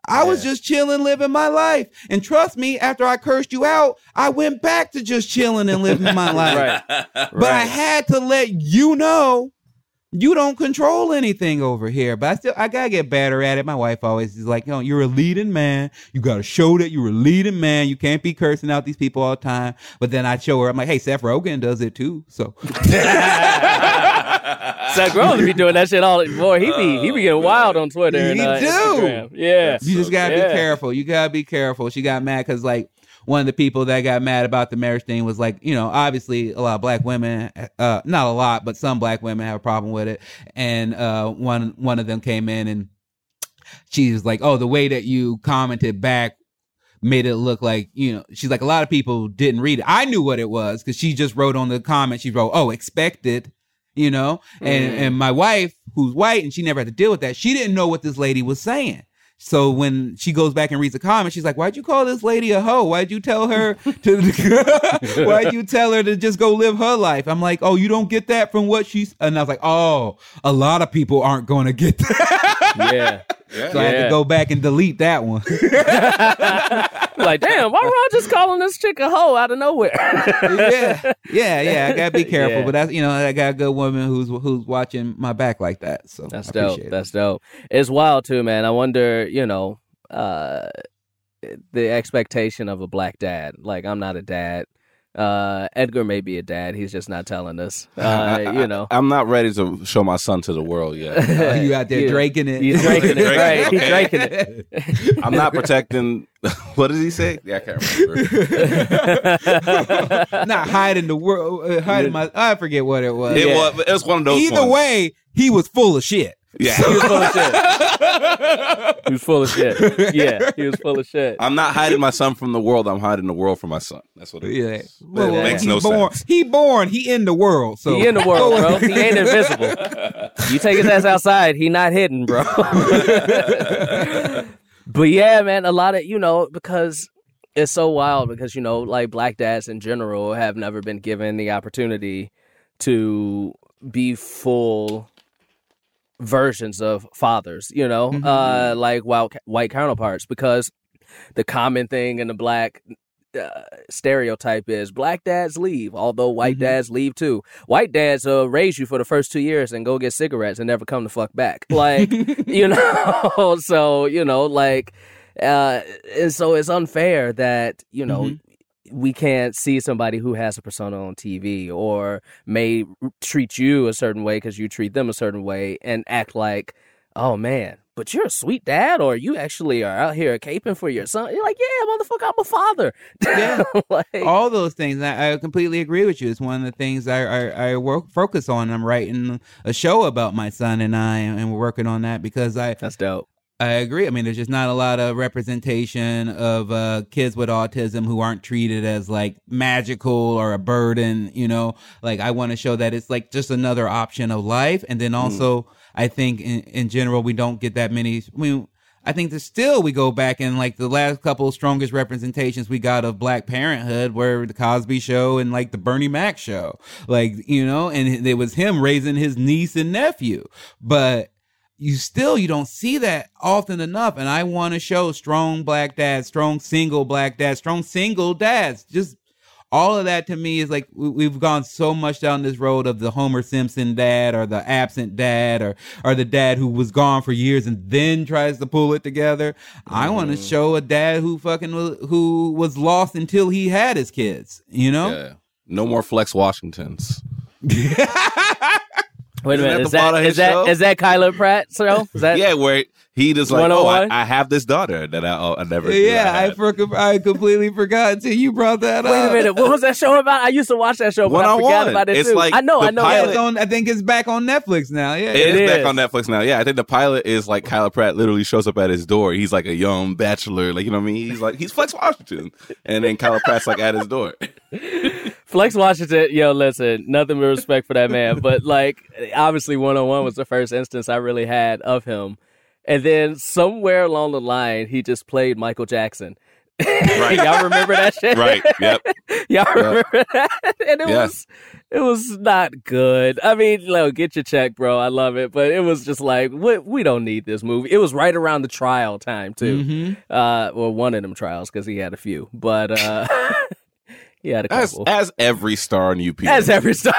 I was just chilling, living my life. And trust me, after I cursed you out, I went back to just chilling and living my life. Right. But I had to let you know you don't control anything over here. But I still I gotta get better at it. My wife always is like, yo, you're a leading man. You gotta show that you're a leading man. You can't be cursing out these people all the time. But then I show her, I'm like, hey, Seth Rogen does it too. So Seth Rogen be doing that shit all. Boy, he be he be getting wild on Twitter. and, He uh, do. Instagram. Yeah. you just gotta Yeah. be careful. You gotta be careful. She got mad because like one of the people that got mad about the marriage thing was like, you know, obviously a lot of black women, uh, not a lot, but some black women have a problem with it. And uh, one one of them came in and she was like, "Oh, the way that you commented back." Made it look like, you know, she's like, a lot of people didn't read it. I knew what it was because she just wrote on the comment, she wrote, oh, expected, you know? And, mm. and my wife, who's white and she never had to deal with that, she didn't know what this lady was saying. So when she goes back and reads the comment, she's like, "Why'd you call this lady a hoe? Why'd you tell her to? Why'd you tell her to just go live her life?" I'm like, "Oh, you don't get that from what she's." And I was like, "Oh, a lot of people aren't going to get that." Yeah. so I had Yeah. to go back and delete that one. like, damn, why Ron just calling this chick a hoe out of nowhere? yeah, yeah, yeah. I gotta be careful, Yeah. but that's you know, I got a good woman who's who's watching my back like that. So That's I dope. appreciate it. That's dope. It's wild too, man. I wonder, you know, uh, the expectation of a black dad. Like, I'm not a dad. Uh, Edgar may be a dad. He's just not telling us. Uh, you know, I'm not ready to show my son to the world yet. Oh, you out there Yeah. draking it. He's drinking it, right? it, He's okay. drinking it. I'm not protecting. what did he say? Yeah, I can't remember. not hiding the world, uh, hiding my. I forget what it was. It Yeah. was. It was one of those. Either ones. way, he was full of shit. Yeah. He was full of shit. He was full of shit. Yeah, he was full of shit. I'm not hiding my son from the world. I'm hiding the world from my son. That's what it Yeah, is. Well, it makes he no born, sense. He born. He in the world. So He in the world, bro. He ain't invisible. You take his ass outside, he not hidden, bro. but yeah, man, a lot of you know because it's so wild because you know like black dads in general have never been given the opportunity to be full versions of fathers, you know, uh, like white white counterparts because the common thing in the black uh, stereotype is black dads leave, although white dads leave too. White dads uh, raise you for the first two years and go get cigarettes and never come the fuck back. Like, you know, so, you know, like, uh, and so it's unfair that, you know, we can't see somebody who has a persona on TV or may treat you a certain way because you treat them a certain way and act like, oh man, but you're a sweet dad or you actually are out here caping for your son. You're like, yeah, motherfucker, I'm a father. Yeah. like, all those things. I, I completely agree with you. It's one of the things I I, I work focus on. I'm writing a show about my son and I, and we're working on that because I that's dope. I agree. I mean, there's just not a lot of representation of uh, kids with autism who aren't treated as like magical or a burden. You know, like I want to show that it's like just another option of life. And then also, I think in, in general, we don't get that many. I mean, I think that still we go back and like the last couple of strongest representations we got of Black Parenthood were the Cosby Show and like the Bernie Mac Show, like you know, and it was him raising his niece and nephew, but you still you don't see that often enough. And i want to show strong black dads strong single black dads strong single dads. Just all of that to me is like we- we've gone so much down this road of the homer simpson dad or the absent dad or or the dad who was gone for years and then tries to pull it together. I want to mm-hmm. show a dad who fucking was, who was lost until he had his kids you know? Yeah. No more Flex Washingtons. Wait a minute, that is the plot that of is his that show? is that Kyla Pratt show? Is that yeah, where he just like, oh, I, I have this daughter that I, oh, I never. yeah I I, for, I completely forgot until you brought that up Wait a minute, what was that show about? I used to watch that show, but I forgot about it It's too. like I know, I know. pilot- It's on, I think it's back on Netflix now. Yeah, It It is, back on Netflix now. Yeah, I think the pilot is like Kyla Pratt literally shows up at his door. He's like a young bachelor, like you know what I mean. He's like he's Flex Washington, and then Kyla Pratt's like at his door. Flex Washington, yo, listen, nothing but respect for that man. But like, obviously, one on one was the first instance I really had of him, and then somewhere along the line, he just played Michael Jackson. Right. Y'all remember that shit? right. Yep. Y'all remember that? And it Yeah. was it was not good. I mean, look, get your check, bro. I love it, but it was just like we, we don't need this movie. It was right around the trial time too. Mhm. Uh, well, one of them trials because he had a few, but uh, he had a As couple. as every star in UP. As every star,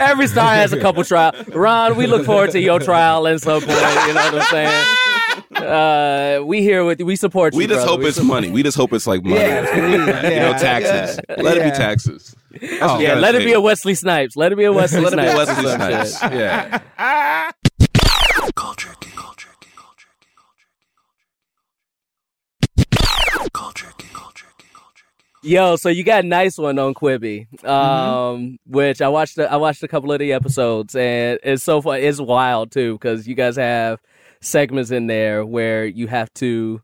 every star has a couple trial. Ron, we look forward to your trial in some point. You know what I'm saying? Uh, we here with we support you. we just brother. hope We it's support- money. We just hope it's like money. Yeah, you know, yeah. taxes. Let it be taxes. That's what Yeah, let gotta it be a Wesley Snipes. Let it be a Wesley Snipes. Let it be Snipes. Wesley Snipes. Yeah. Culture King. Culture Yo, so you got a nice one on Quibi, um, which I watched. I watched a couple of the episodes, and it's so fun. It's wild too because you guys have segments in there where you have to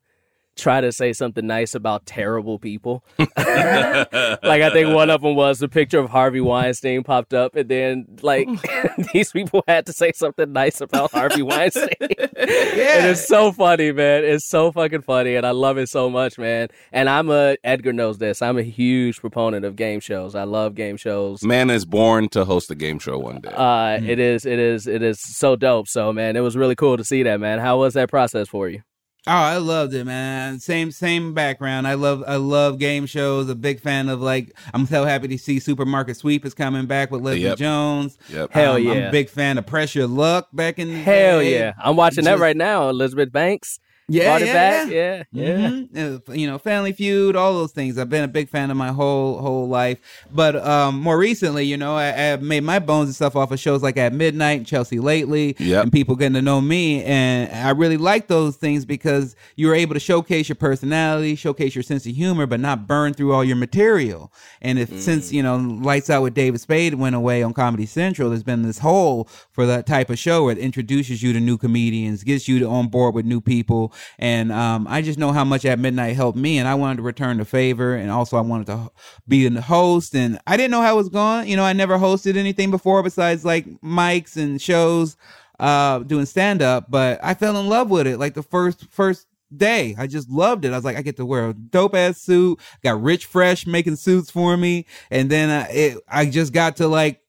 try to say something nice about terrible people. like I think one of them was the picture of Harvey Weinstein popped up, and then like these people had to say something nice about Harvey Weinstein. And it's so funny, man. It's so fucking funny, and I love it so much, man. And I'm a Edgar knows this. I'm a huge proponent of game shows. I love game shows. Man is born to host a game show one day. Uh, it is, it is, it is so dope. So, man, it was really cool to see that, man. How was that process for you? Oh, I loved it, man. Same same background. I love I love game shows. A big fan of like I'm so happy to see Supermarket Sweep is coming back with Leslie Yep. Jones. yep. Hell Um, I'm yeah. a big fan of Press Your Luck back in the Hell day. yeah! I'm watching that right now. Elizabeth Banks Yeah, brought yeah, back. yeah. Yeah. Mhm. Uh, you know, Family Feud, all those things. I've been a big fan of my whole whole life. But um, more recently, you know, I, I've made my bones and stuff off of shows like At Midnight, Chelsea Lately, Yep. and people getting to know me. And I really like those things because you were able to showcase your personality, showcase your sense of humor, but not burn through all your material. And if since you know Lights Out with David Spade went away on Comedy Central, there's been this hole for that type of show where it introduces you to new comedians, gets you to on board with new people, and um, I just know how much at midnight helped me, and I wanted to return the favor, and also I wanted to be in the host, and I didn't know how it was going. You know, I never hosted anything before besides like mics and shows, uh, doing stand up, but I fell in love with it like the first first day. I just loved it. I was like, I get to wear a dope ass suit. Got Rich Fresh making suits for me, and then I, it, I just got to like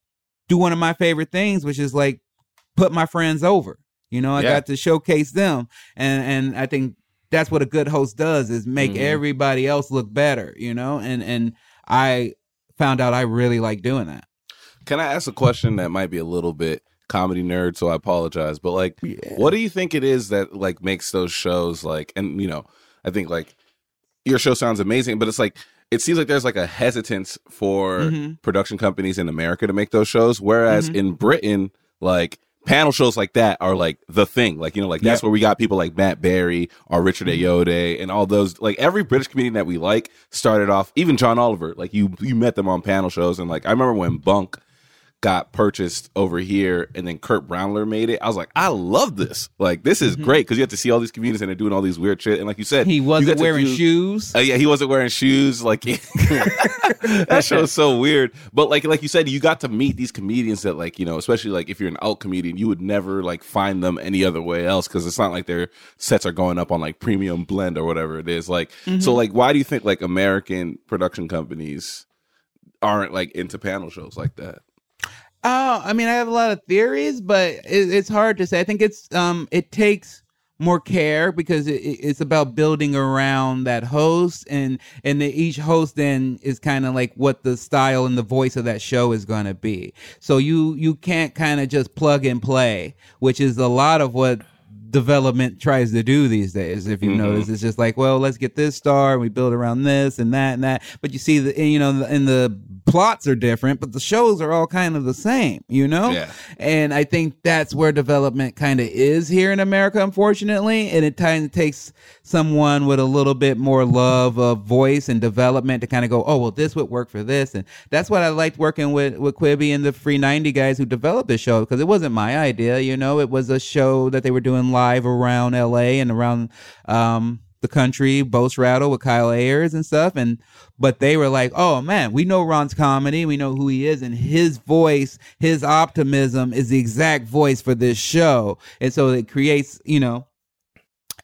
do one of my favorite things, which is like put my friends over. You know, I Yeah. got to showcase them, and and I think that's what a good host does is make Mhm. everybody else look better. You know, and and I found out I really like doing that. Can I ask a question that might be a little bit comedy nerd? So I apologize, but like, what do you think it is that like makes those shows like? And you know, I think like your show sounds amazing, but it's like it seems like there's like a hesitance for Mhm. production companies in America to make those shows, whereas Mhm. in Britain, like panel shows like that are like the thing. Like you know, like that's Yeah. where we got people like Matt Berry or Richard Mhm. Ayoade and all those. Like every British comedian that we like started off. Even John Oliver, like you you met them on panel shows, and like I remember when Bunk got purchased over here and then Kurt Braunohler made it. I was like, I love this. Like this is great because you have to see all these comedians and they're doing all these weird shit. And like you said, Mm-hmm. He wasn't wearing shoes. uh, yeah, he wasn't wearing shoes. Like that show is so weird. But like like you said, you got to meet these comedians that like you know, especially like if you're an alt comedian, you would never like find them any other way else because it's not like their sets are going up on like premium blend or whatever it is. Like so, like why do you think like American production companies aren't like into panel shows like that? Oh, I mean, I have a lot of theories, but it, it's hard to say. I think it's um, it takes more care because it, it- it's about building around that host, and and the, each host then is kind of like what the style and the voice of that show is going to be. So you you can't kind of just plug and play, which is a lot of what development tries to do these days. If you Mhm. notice, it's just like, well, let's get this star, and we build around this and that and that. But you see, the you know, and the plots are different, but the shows are all kind of the same. You know, Yeah. and I think that's where development kind of is here in America, unfortunately. And it kind of takes someone with a little bit more love of voice and development to kind of go, oh, well, this would work for this. And that's what I liked working with, with Quibi and the Free 90 guys who developed the show because it wasn't my idea. You know, it was a show that they were doing live around LA and around, um, the country, Boast Rattle with Kyle Ayers and stuff. And but they were like, oh man, we know Ron's comedy, we know who he is, and his voice, his optimism is the exact voice for this show. And so it creates, you know,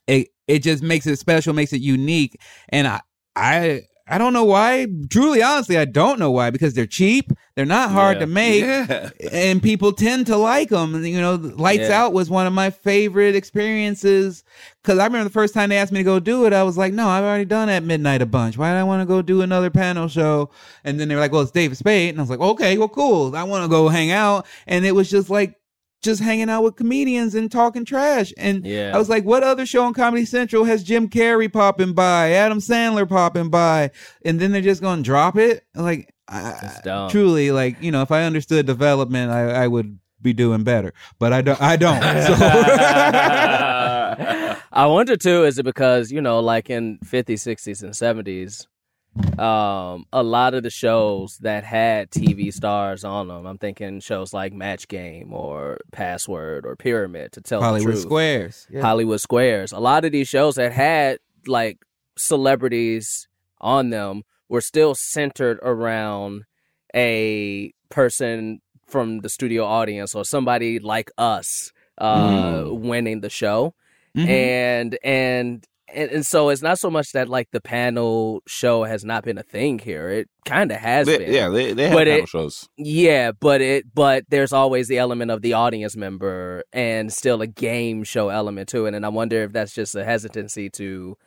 it it just makes it special, makes it unique. And I I I don't know why. Truly, honestly, I don't know why. Because they're cheap. They're not hard Yeah. to make. Yeah. and people tend to like them. You know, Lights Yeah. Out was one of my favorite experiences because I remember the first time they asked me to go do it, I was like, no, I've already done at midnight a bunch. Why do I want to go do another panel show? And then they were like, well, it's David Spade, and I was like, okay, well, cool. I want to go hang out, and it was just like. Just hanging out with comedians and talking trash. And Yeah. I was like, what other show on Comedy Central has Jim Carrey popping by, Adam Sandler popping by? And then they're just going to drop it? Like, I, truly like you know if i understood development i, I would be doing better but i don't i don't so I wonder too, is it because, you know, like in 50s, 60s, and 70s, um, a lot of the shows that had TV stars on them, I'm thinking shows like Match Game or Password or Pyramid to tell the hollywood squares yeah. Hollywood Squares. A lot of these shows that had like celebrities on them were still centered around a person from the studio audience or somebody like us uh winning the show Mhm. and and and, and so it's not so much that like the panel show has not been a thing here it kind of has They- been yeah, they, they have But panel it- shows. yeah, but it but there's always the element of the audience member and still a game show element to it. And I wonder if that's just a hesitancy to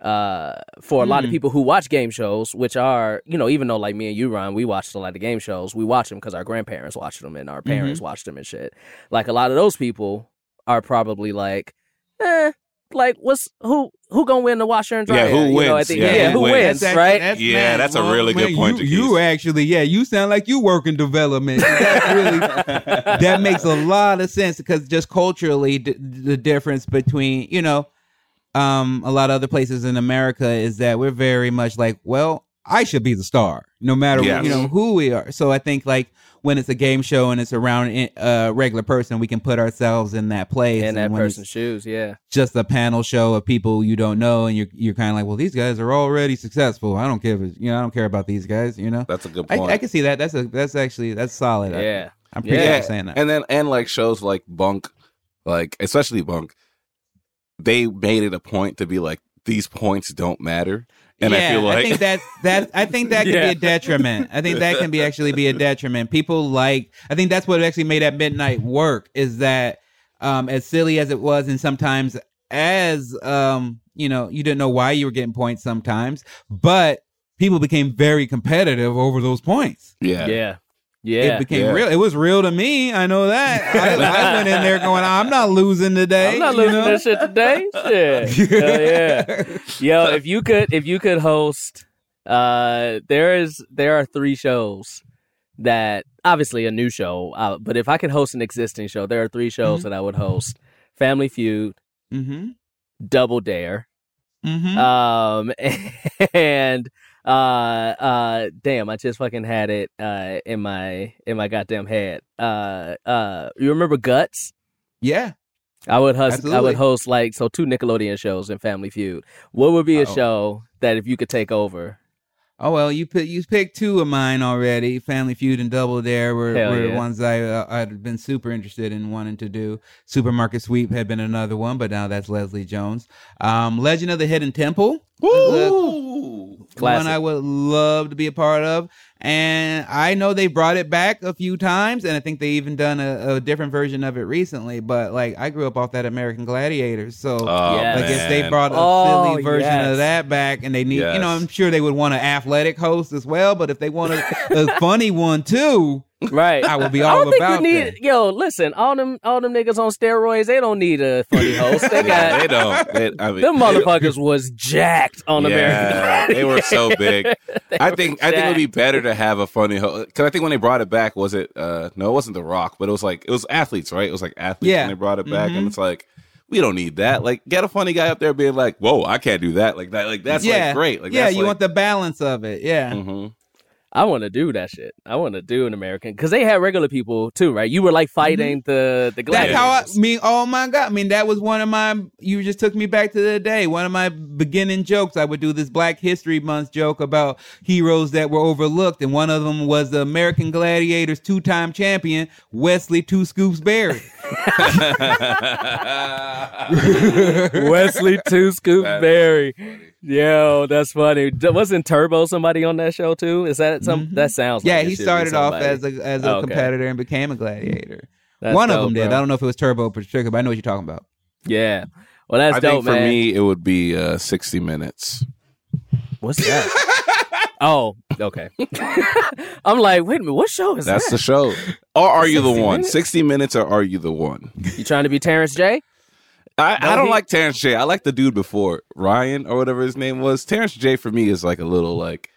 uh for a lot of Hmm. people who watch game shows, which are, you know, even though like me and you, Ron, we watched a lot of game shows, we watch them because our grandparents watched them and our parents Mm-hmm. watched them and shit. Like a lot of those people are probably like, eh, like what's who who gonna win the washer and dryer? Yeah, dryer? who You know, wins? at the- Yeah, yeah, who who wins? wins, That's right? actually- Yeah, man, that's a really good point, You, Jaquise. you actually, yeah, you sound like you work in development. That really, that makes a lot of sense because just culturally, d- the difference between you know, um, a lot of other places in America is that we're very much like, well, I should be the star, no matter Yes. you know who we are. So I think like when it's a game show and it's around eh, a regular person, we can put ourselves in that place. in and that when it's- person's shoes, yeah. just a panel show of people you don't know, and you're you're kind of like, well, these guys are already successful. I don't care, if, you know, I don't care about these guys. You know, That's a good point. I can see that. That's a that's actually that's solid. I- Yeah. I appreciate Yeah. saying that. And then and like shows like Bunk, like especially Bunk, they made it a point to be like these points don't matter. And yeah, I feel like think that that I think that can Yeah. be a detriment. I think that can be actually be a detriment. People like I think that's what actually made that midnight work is that um as silly as it was and sometimes as um you know you didn't know why you were getting points sometimes, but people became very competitive over those points. yeah. Yeah. Yeah. It became Yeah. real. It was real to me. I know that. I, I went in there going, I'm not losing today. I'm not you losing know? this shit today. Shit. Hell yeah. Yo, if you could if you could host uh there is there are three shows that obviously a new show, uh, but if I could host an existing show, there are three shows Mhm. that I would host. Family Feud, Mm-hmm. Double Dare, Mm-hmm. um and uh uh damn i just fucking had it uh in my in my goddamn head uh uh you remember guts yeah. i would host i would host like so two nickelodeon shows in family feud what would be a Uh-oh. show that if you could take over Oh well, you pick you picked two of mine already. Family Feud and Double Dare were, Hell were yeah. ones I uh, I'd been super interested in wanting to do. Supermarket Sweep had been another one, but now that's Leslie Jones. Um, Legend of the Hidden Temple. Woo! Classic. One I would love to be a part of. And I know they brought it back a few times, and I think they even done a, a different version of it recently. But like, I grew up off that American Gladiators, so Oh, Yes. like if they brought a Oh, silly version yes. of that back, and they need, you know, I'm sure they would want an athletic host as well. But if they want a, a funny one too, right I would be I all don't think about we need that. yo listen all them all them niggas on steroids they don't need a funny host they Yeah, they don't. They, I mean, them motherfuckers was jacked on American Yeah, they were so big. I were think I think it would be better to have a funny host because I think when they brought it back, was it? uh No, it wasn't The Rock, but it was like it was athletes, right? It was like athletes Yeah. when they brought it back, Mhm. and it's like we don't need that. Like, get a funny guy up there being like, "Whoa, I can't do that." Like that. Like that's yeah, like great. Like yeah, that's you like, want the balance of it. Yeah, Mhm. I want to do that shit. I want to do an American because they had regular people too, right? You were like fighting the the Mm-hmm. That's gladiators. how I mean. Oh my god! I mean, that was one of my. You just took me back to the day. One of my beginning jokes. I would do this Black History Month joke about heroes that were overlooked, and one of them was the American Gladiators two-time champion Wesley Two Scoops Berry. Wesley Two Scoops That's Berry. Yo, that's funny. Wasn't Turbo somebody on that show too? Is that some? That sounds. Mm-hmm. Yeah, like he started off as a as a Okay. competitor and became a gladiator. That's One of them did. bro. I don't know if it was Turbo Patricia, but I know what you're talking about. Yeah. Well, that's I dope, think for man. me, it would be uh, 60 minutes. What's that? oh, okay. I'm like, wait a minute, what show is That's that? That's the show. Or are you the one? minutes? 60 minutes or are you the one? you trying to be Terrence J? I, I don't he- like Terrence J. I like the dude before Ryan or whatever his name was. Terrence J for me is like a little like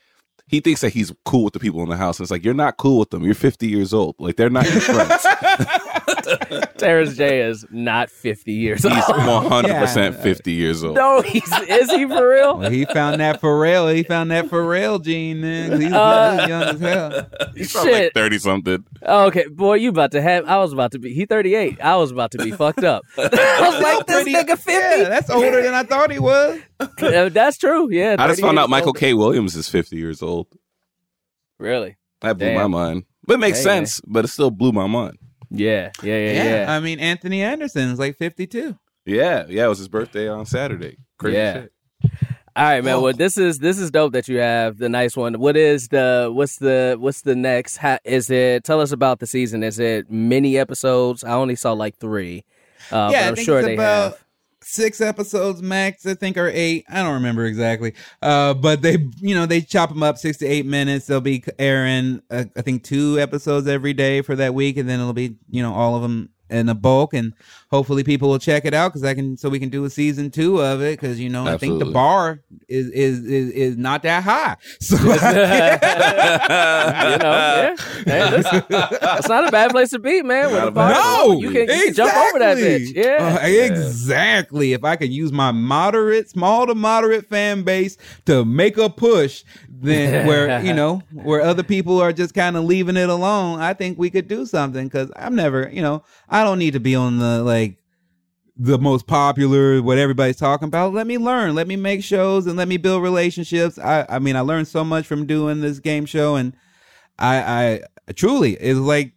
he thinks that he's cool with the people in the house. It's like you're not cool with them. You're 50 years old. Like they're not your friends. Terrence J is not 50 years old. He's 100 percent Yeah. 50 years old. no, he's is he for real? Well, he found that for real. He found that for real gene, man. 'cause He's, Uh, he's young as hell. He's probably like 30 something. Okay, boy, you about to have. I was about to be. He 38. I was about to be fucked up. I was like, this Pretty- nigga 50. Yeah, that's older than I thought he was. That's true. Yeah. I just found out Michael older. K. Williams is 50 years old. Really? That blew Damn. my mind. But it makes Hey, sense, but it still blew my mind. Yeah. Yeah. Yeah. Yeah. I mean, Anthony Anderson is like 52. Yeah, yeah, it was his birthday on Saturday. Crazy Yeah. shit. All right, man. Well, this is this is dope that you have the nice one. What is the what's the what's the next? Ha, is it? Tell us about the season. Is it many episodes? I only saw like three. Uh, yeah, but I I'm think sure it's they about have. Six episodes max. I think or eight. I don't remember exactly. Uh, but they, you know, they chop them up six to eight minutes. They'll be airing, uh, I think, two episodes every day for that week, and then it'll be, you know, all of them in a bulk. And hopefully, people will check it out because I can, so we can do a season two of it. Because you know, I think the bar is is is, is not that high. So. you know, yeah. Hey, listen, it's not a bad place to be, man. With Not a a bar, No, you can, you can jump over that bitch. Yeah, Uh, exactly. If I could use my moderate, small to moderate fan base to make a push, then where you know where other people are just kind of leaving it alone, I think we could do something. Because I'm never, you know, I don't need to be on the like the most popular, what everybody's talking about. Let me learn. Let me make shows and let me build relationships. I, I mean, I learned so much from doing this game show, and I, I truly it's like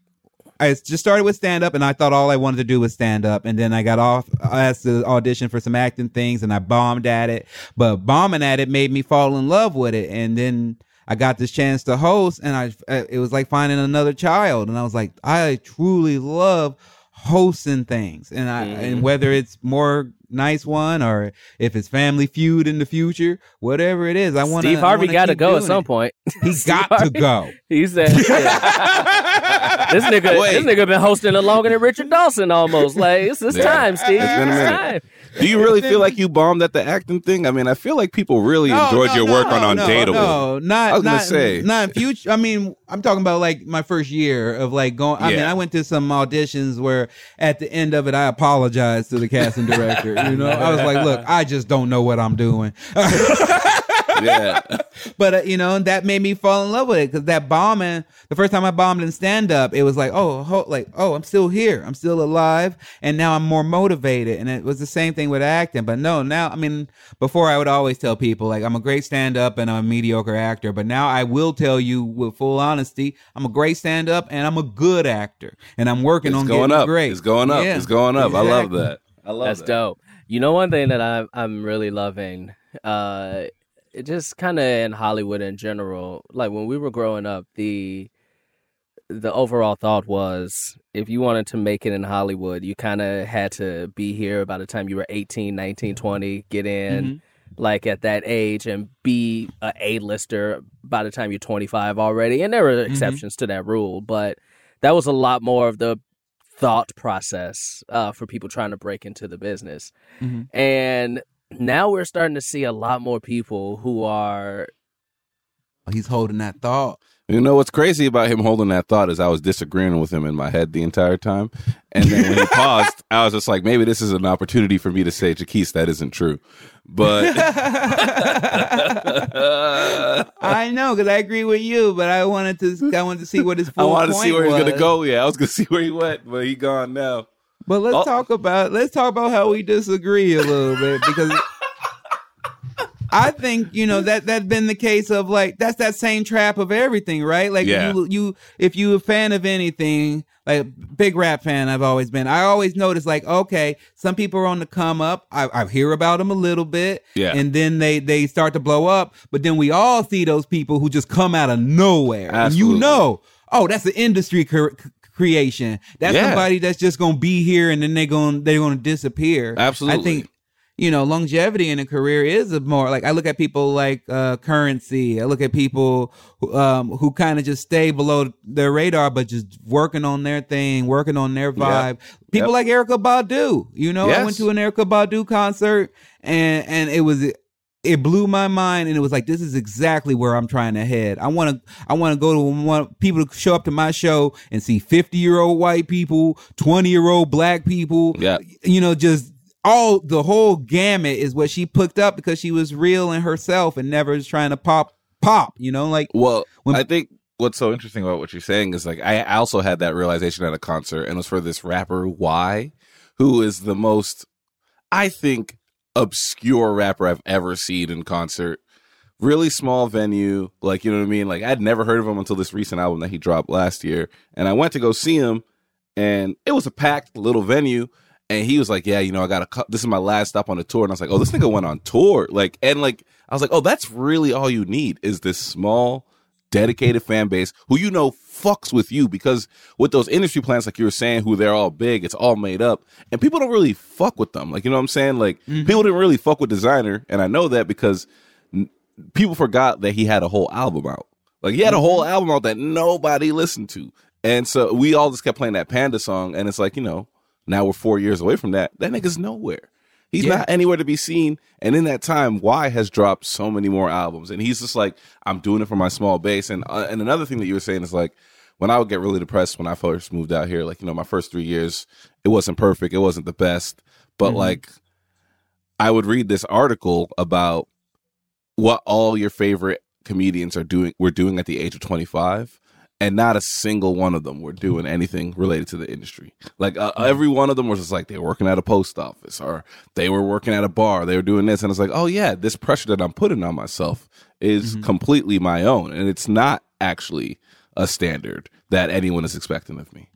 I just started with stand up, and I thought all I wanted to do was stand up, and then I got off. I asked to audition for some acting things, and I bombed at it. But bombing at it made me fall in love with it, and then. I got this chance to host, and I it was like finding another child, and I was like, I truly love hosting things, and I and mm-hmm. whether it's more nice one or if it's Family Feud in the future, whatever it is, I want. Steve Harvey got to go at some point. He Steve got to go. He said, yeah. "This nigga, Wait. this nigga been hosting it longer than Richard Dawson almost. Like it's, it's Yeah. time, Steve. It's been a It's time." Do you really feel like you bombed at the acting thing? I mean, I feel like people really No, enjoyed no, your no, work no, on Undateable. No, not I was gonna not, say. not in future. I mean, I'm talking about like my first year of like going. I mean, I went to some auditions where at the end of it, I apologized to the casting director. You know, I was like, "Look, I just don't know what I'm doing." yeah. but uh, you know, that made me fall in love with it because that bombing. The first time I bombed in stand up, it was like, oh, ho- like, oh, I'm still here, I'm still alive, and now I'm more motivated. And it was the same thing with acting. But no, now, I mean, before I would always tell people like I'm a great stand up and I'm a mediocre actor, but now I will tell you with full honesty, I'm a great stand up and I'm a good actor, and I'm working It's on going getting up. great. It's going up. Yeah, It's going up. I love that. I love That's that. dope. You know, one thing that I'm I'm really loving, uh, it just kind of in Hollywood in general. Like when we were growing up, the the overall thought was if you wanted to make it in Hollywood, you kind of had to be here by the time you were 18, 19, 20, get in Mm-hmm. like at that age and be a A-lister by the time you're 25 already. And there were Mm-hmm. exceptions to that rule, but that was a lot more of the thought process uh, for people trying to break into the business. Mhm. And now we're starting to see a lot more people who are oh, He's holding that thought. You know what's crazy about him holding that thought is I was disagreeing with him in my head the entire time, and then when he paused, I was just like, maybe this is an opportunity for me to say, Jaquise, that isn't true. But I know because I agree with you, but I wanted to. I wanted to see what his. I Full wanted to see where he's was. gonna go. Yeah, I was gonna see where he went, but he gone now. But let's Oh. talk about let's talk about how we disagree a little bit because I think you know that that's been the case of like that's that same trap of everything, right? Like Yeah. you you if you a fan of anything, like big rap fan, I've always been. I always notice like okay, some people are on the come up. I, I hear about them a little bit, Yeah. and then they they start to blow up. But then we all see those people who just come out of nowhere, and you know, oh, that's an industry creation. That's Yeah. somebody that's just gonna be here and then they're gonna they're gonna disappear. Absolutely. I think you know, longevity in a career is a more like I look at people like uh currency. I look at people who, um who kind of just stay below their radar but just working on their thing, working on their vibe. People Yep. like Erykah Badu. You know, I went to an Erykah Badu concert and and it was it blew my mind and it was like this is exactly where I'm trying to head. I want to I want to go to want people to show up to my show and see 50-year-old white people, 20-year-old black people, Yeah. you know, just all the whole gamut is what she picked up because she was real in herself and never was trying to pop pop, you know, like Well, When- I think what's so interesting about what you're saying is like I also had that realization at a concert, and it was for this rapper Y, who is the most, I think, obscure rapper I've ever seen in concert. Really small venue, like you know what I mean. Like I'd never heard of him until this recent album that he dropped last year, and I went to go see him, and it was a packed little venue. And he was like, "Yeah, you know, I got a. cu- This is my last stop on the tour." And I was like, "Oh, this nigga went on tour." Like, and like, I was like, "Oh, that's really all you need is this small, dedicated fan base who you know fucks with you." Because with those industry plans, like you were saying, who they're all big, it's all made up, and people don't really fuck with them. Like, you know what I'm saying? Like, people didn't really fuck with Desiigner, and I know that because n- people forgot that he had a whole album out. Like, he had a whole album out that nobody listened to, and so we all just kept playing that Panda song, and it's like, you know. Now we're four years away from that. That nigga's nowhere. He's Yeah. not anywhere to be seen. And in that time, Y has dropped so many more albums. And he's just like, I'm doing it for my small base. And uh, and another thing that you were saying is like, when I would get really depressed when I first moved out here, like, you know, my first three years, it wasn't perfect. It wasn't the best. But mm-hmm. like, I would read this article about what all your favorite comedians are doing were doing at the age of 25 and not a single one of them were mm-hmm. doing anything related to the industry like uh, every one of them was just like they were working at a post office or they were working at a bar they were doing this and it's like oh yeah this pressure that i'm putting on myself is mm-hmm. completely my own and it's not actually a standard that anyone is expecting of me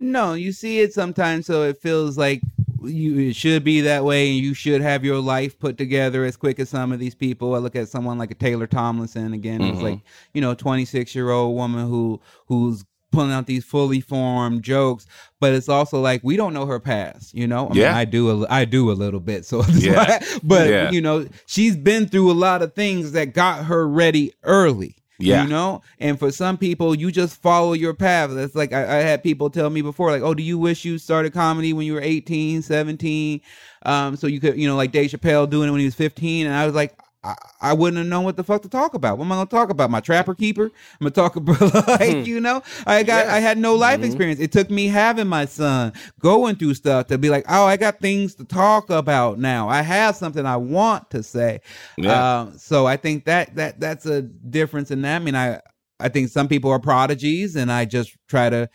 No, you see it sometimes, so it feels like you it should be that way, and you should have your life put together as quick as some of these people. I look at someone like a Taylor Tomlinson again, who's Mhm. like you know, twenty six year old woman who who's pulling out these fully formed jokes, but it's also like we don't know her past. You know, I mean, Yeah. I do, a, I do a little bit, so Yeah. but Yeah. you know, she's been through a lot of things that got her ready early. Yeah. You know? And for some people, you just follow your path. That's like I, I had people tell me before, like, oh, do you wish you started comedy when you were 18, 17? Um, so you could, you know, like Dave Chappelle doing it when he was 15. And I was like, I, I wouldn't have known what the fuck to talk about. What am I gonna talk about? My trapper keeper? I'm gonna talk about like, you know, I got I had no life experience. It took me having my son, going through stuff to be like, oh, I got things to talk about now. I have something I want to say. Yeah. Um, so I think that that that's a difference in that. I mean, I I think some people are prodigies, and I just try to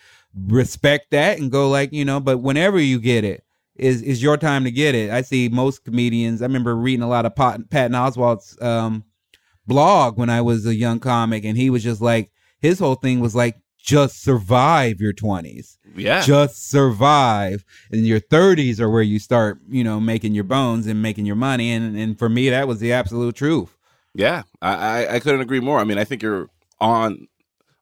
respect that and go like you know. But whenever you get it, is is your time to get it. I see most comedians. I remember reading a lot of Pat, Patton Oswalt's um, blog when I was a young comic, and he was just like his whole thing was like just survive your twenties yeah just survive and your 30s are where you start you know making your bones and making your money and and for me that was the absolute truth Yeah, I, I I couldn't agree more. I mean, I think you're on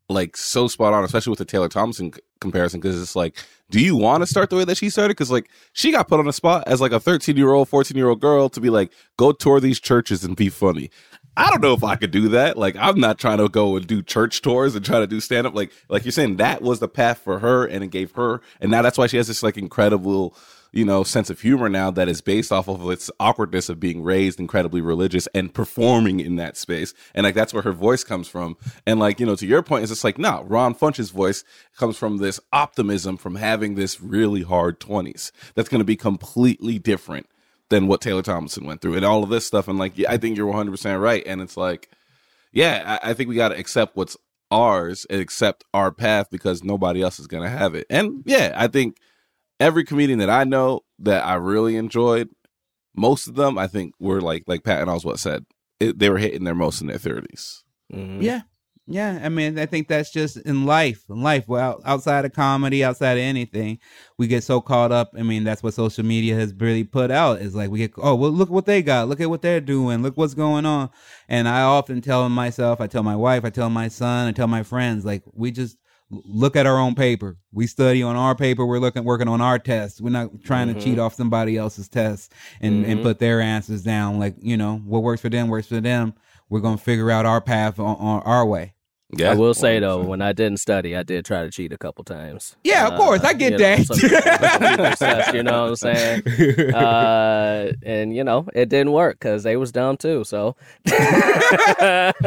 like so spot on, especially with the Taylor Thompson c- comparison, because it's like, do you want to start the way that she started? Because like she got put on the spot as like a 13 year old, 14 year old girl to be like, go tour these churches and be funny. I don't know if I could do that. Like, I'm not trying to go and do church tours and try to do stand up. Like, like you're saying, that was the path for her, and it gave her, and now that's why she has this like incredible you know, sense of humor now that is based off of its awkwardness of being raised incredibly religious and performing in that space. And like that's where her voice comes from. And like, you know, to your point, it's just like, no, Ron Funches' voice comes from this optimism from having this really hard 20s that's going to be completely different than what Taylor Thompson went through and all of this stuff. And like, I think you're 100% right. And it's like, yeah, I, I think we got to accept what's ours and accept our path because nobody else is going to have it. And yeah, I think every comedian that I know that I really enjoyed, most of them I think were like like Patton Oswalt said, it, they were hitting their most in their 30s. Mhm. Yeah. Yeah. I mean, I think that's just in life. In life, well, outside of comedy, outside of anything, we get so caught up. I mean, that's what social media has really put out is like we get, oh, well, look what they got. Look at what they're doing. Look what's going on. And I often tell myself, I tell my wife, I tell my son, I tell my friends, like, we just l- look at our own paper. We study on our paper. We're looking, working on our tests. We're not trying to cheat off somebody else's tests and, and Mhm. put their answers down. Like, you know, what works for them works for them. We're going to figure out our path on, on our way. Yeah, I will say though, when I didn't study, I did try to cheat a couple times. Yeah, of course, I get you know, that. some people success, you know what I'm saying? Uh, and you know, it didn't work because they was dumb too. So That's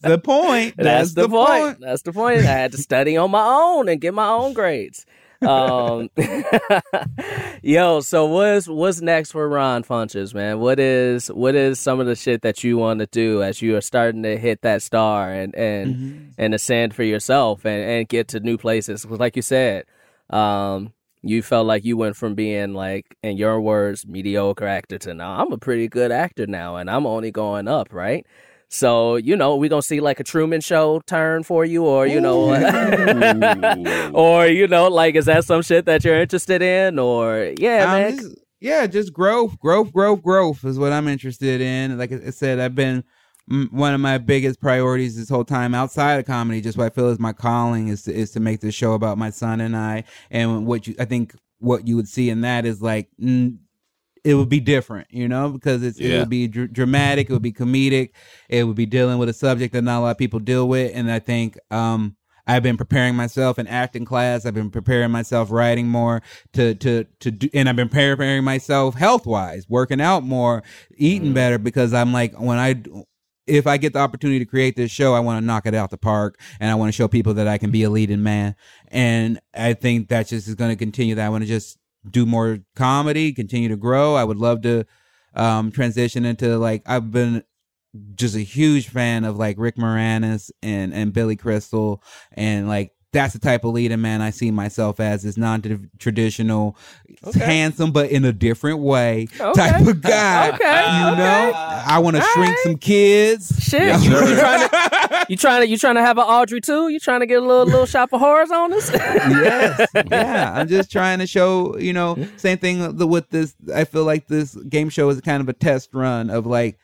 the point. That's, the, point. That's the point. I had to study on my own and get my own grades. Um, yo, so what's what's next for Ron Funches, man? What is what is some of the shit that you want to do as you are starting to hit that star and and Mm-hmm. and ascend for yourself and and get to new places? 'Cause like you said, um, you felt like you went from being like, in your words, mediocre actor to now I'm a pretty good actor now, and I'm only going up, right? So you know we're gonna see like a Truman Show turn for you, or you know, or you know, like is that some shit that you're interested in, or yeah, Um, man, just- yeah, just growth, growth, growth, growth is what I'm interested in. Like I said, I've been one of my biggest priorities this whole time outside of comedy. Just what I feel is my calling is to, is to make this show about my son and I. And what you, I think, what you would see in that is like. Mm, it would be different, you know, because it's, it would be dr- dramatic, it would be comedic, it would be dealing with a subject that not a lot of people deal with, and I think um, I've been preparing myself in acting class. I've been preparing myself writing more to to to do, and I've been preparing myself health wise, working out more, eating better because I'm like when I if I get the opportunity to create this show, I want to knock it out the park and I want to show people that I can be a leading man. And I think that just is going to continue that. I want to just do more comedy, continue to grow. I would love to um transition into like I've been just a huge fan of like Rick Moranis and and Billy Crystal and like that's the type of leading man I see myself as is non-traditional, handsome but in a different way Okay. type of guy. Okay, you okay. know, I want to shrink right. some kids. shit, you, you trying to you trying to you trying to have an Audrey too? You trying to get a little little shop of horrors on us? yes, yeah. I'm just trying to show, you know, same thing with this. I feel like this game show is kind of a test run of like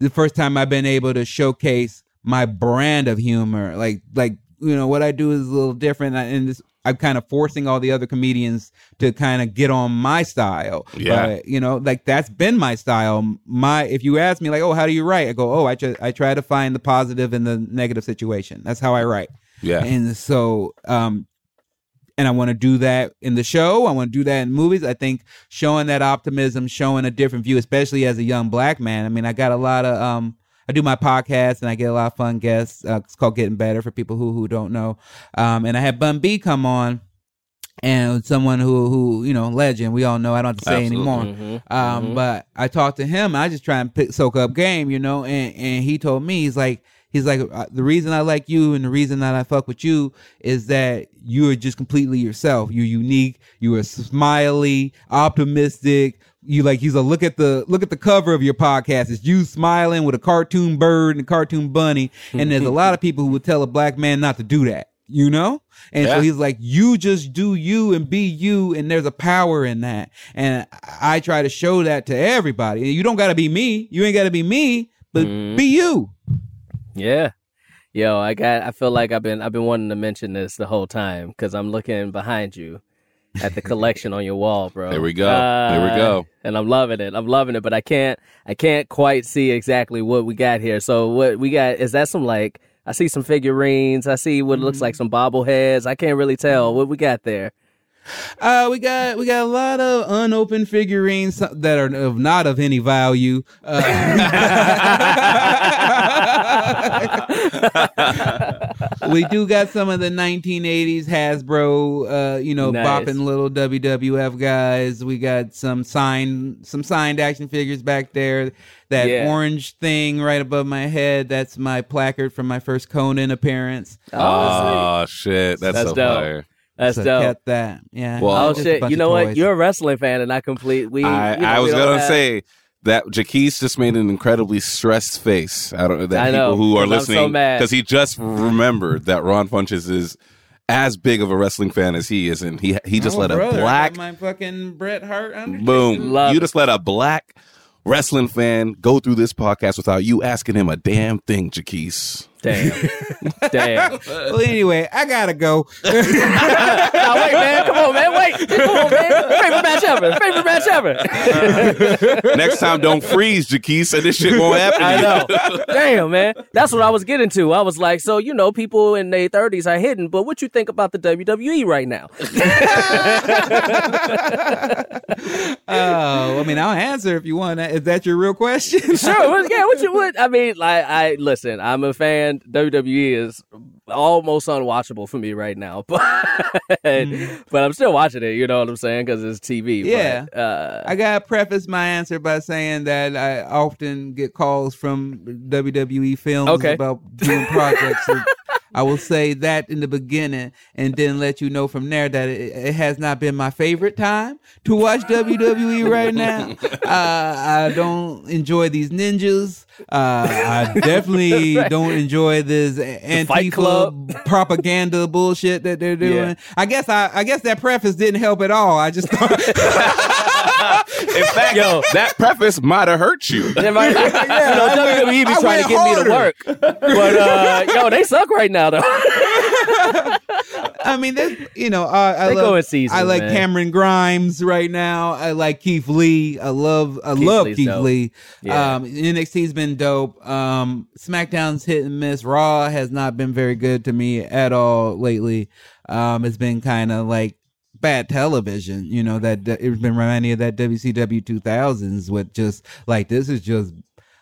the first time I've been able to showcase my brand of humor. Like, like you know, what I do is a little different, and this, I'm kind of forcing all the other comedians to kind of get on my style. Yeah. But, you know, like that's been my style. My if you ask me like, oh, how do you write? I go, oh, I try, I try to find the positive in the negative situation. That's how I write. Yeah. And so, um, and I want to do that in the show. I want to do that in movies. I think showing that optimism, showing a different view, especially as a young black man. I mean, I got a lot of, um, I do my podcast and I get a lot of fun guests. Uh, it's called Getting Better for people who who don't know. Um, and I had Bun B come on, and someone who who you know legend. We all know. I don't have to say Absolutely. anymore. Um, but I talked to him. I just try and pick, soak up game, you know. And and he told me he's like he's like uh, the reason I like you and the reason that I fuck with you is that you are just completely yourself. You're unique. You are smiley, optimistic. You like he's a look at the look at the cover of your podcast. It's you smiling with a cartoon bird and a cartoon bunny. And there's a lot of people who would tell a black man not to do that. You know? And so he's like, you just do you and be you, and there's a power in that. And I try to show that to everybody. You don't gotta be me. You ain't gotta be me, but mm-hmm. be you. Yeah. Yo, I got I feel like I've been I've been wanting to mention this the whole time cuz I'm looking behind you at the collection on your wall, bro. There we go. There we go. Uh, And I'm loving it. I'm loving it, but I can't I can't quite see exactly what we got here. So what we got is that some like I see some figurines. I see what looks like some bobbleheads. I can't really tell what we got there. Uh, we got we got a lot of unopened figurines that are of not of any value. Uh, we do got some of the 1980s Hasbro, uh, you know, Nice. bopping little WWF guys. We got some signed some signed action figures back there. That Yeah. orange thing right above my head, that's my placard from my first Conan appearance. Oh, shit. That's, That's so dope. fire. That's so dope. kept that. Yeah. Well, Oh shit! You know what? You're a wrestling fan, and I complete. We. I, you know, I was don't gonna have- say that Jaquise just made an incredibly stressed face. I don't know that I know, people who are I'm so listening because he just remembered that Ron Funches is as big of a wrestling fan as he is, and he he just Oh, let brother, a I black my fucking Bret Hart. Undertaker. boom. Love you it. just let a black wrestling fan go through this podcast without you asking him a damn thing, Jaquise. Damn. Damn. Well, anyway, I gotta go. Now wait, man. Come on, man. Wait. Come on, man. Favorite match ever. Favorite match ever. Next time, don't freeze, Jaquise, and this shit won't happen. I know. Damn, man. That's what I was getting to. I was like, so you know, people in their thirties are hidden, but what you think about the WWE right now? Oh, I mean, I'll answer if you want. Is that your real question? sure. Yeah. What you? What? I mean, like, I listen. I'm a fan. WWE is almost unwatchable for me right now, but but I'm still watching it. You know what I'm saying? Because it's TV. Yeah. But, uh, I gotta preface my answer by saying that I often get calls from WWE films Okay. about doing projects. I will say that in the beginning, and then let you know from there that it, it has not been my favorite time to watch WWE right now. Uh, I don't enjoy these ninjas. Uh, I definitely don't enjoy this Antifa Club. propaganda bullshit that they're doing. Yeah. I guess I, I guess that preface didn't help at all. I just thought. In fact, Yo. that preface might have hurt you. Yeah, right. you know, WWE be trying to went get me to work, but uh, yo, they suck right now though. I mean, there's, you know, uh, I They love, go in seasons, I like man. Cameron Grimes right now. I like Keith Lee. I love, I Keith love Lee's Keith dope. Lee. Yeah. Um, NXT's been dope. Um, SmackDown's hit and miss. Raw has not been very good to me at all lately. Um, it's been kind of like bad television. You know that, that it's been reminding me of that WCW 2000s with just like this is just.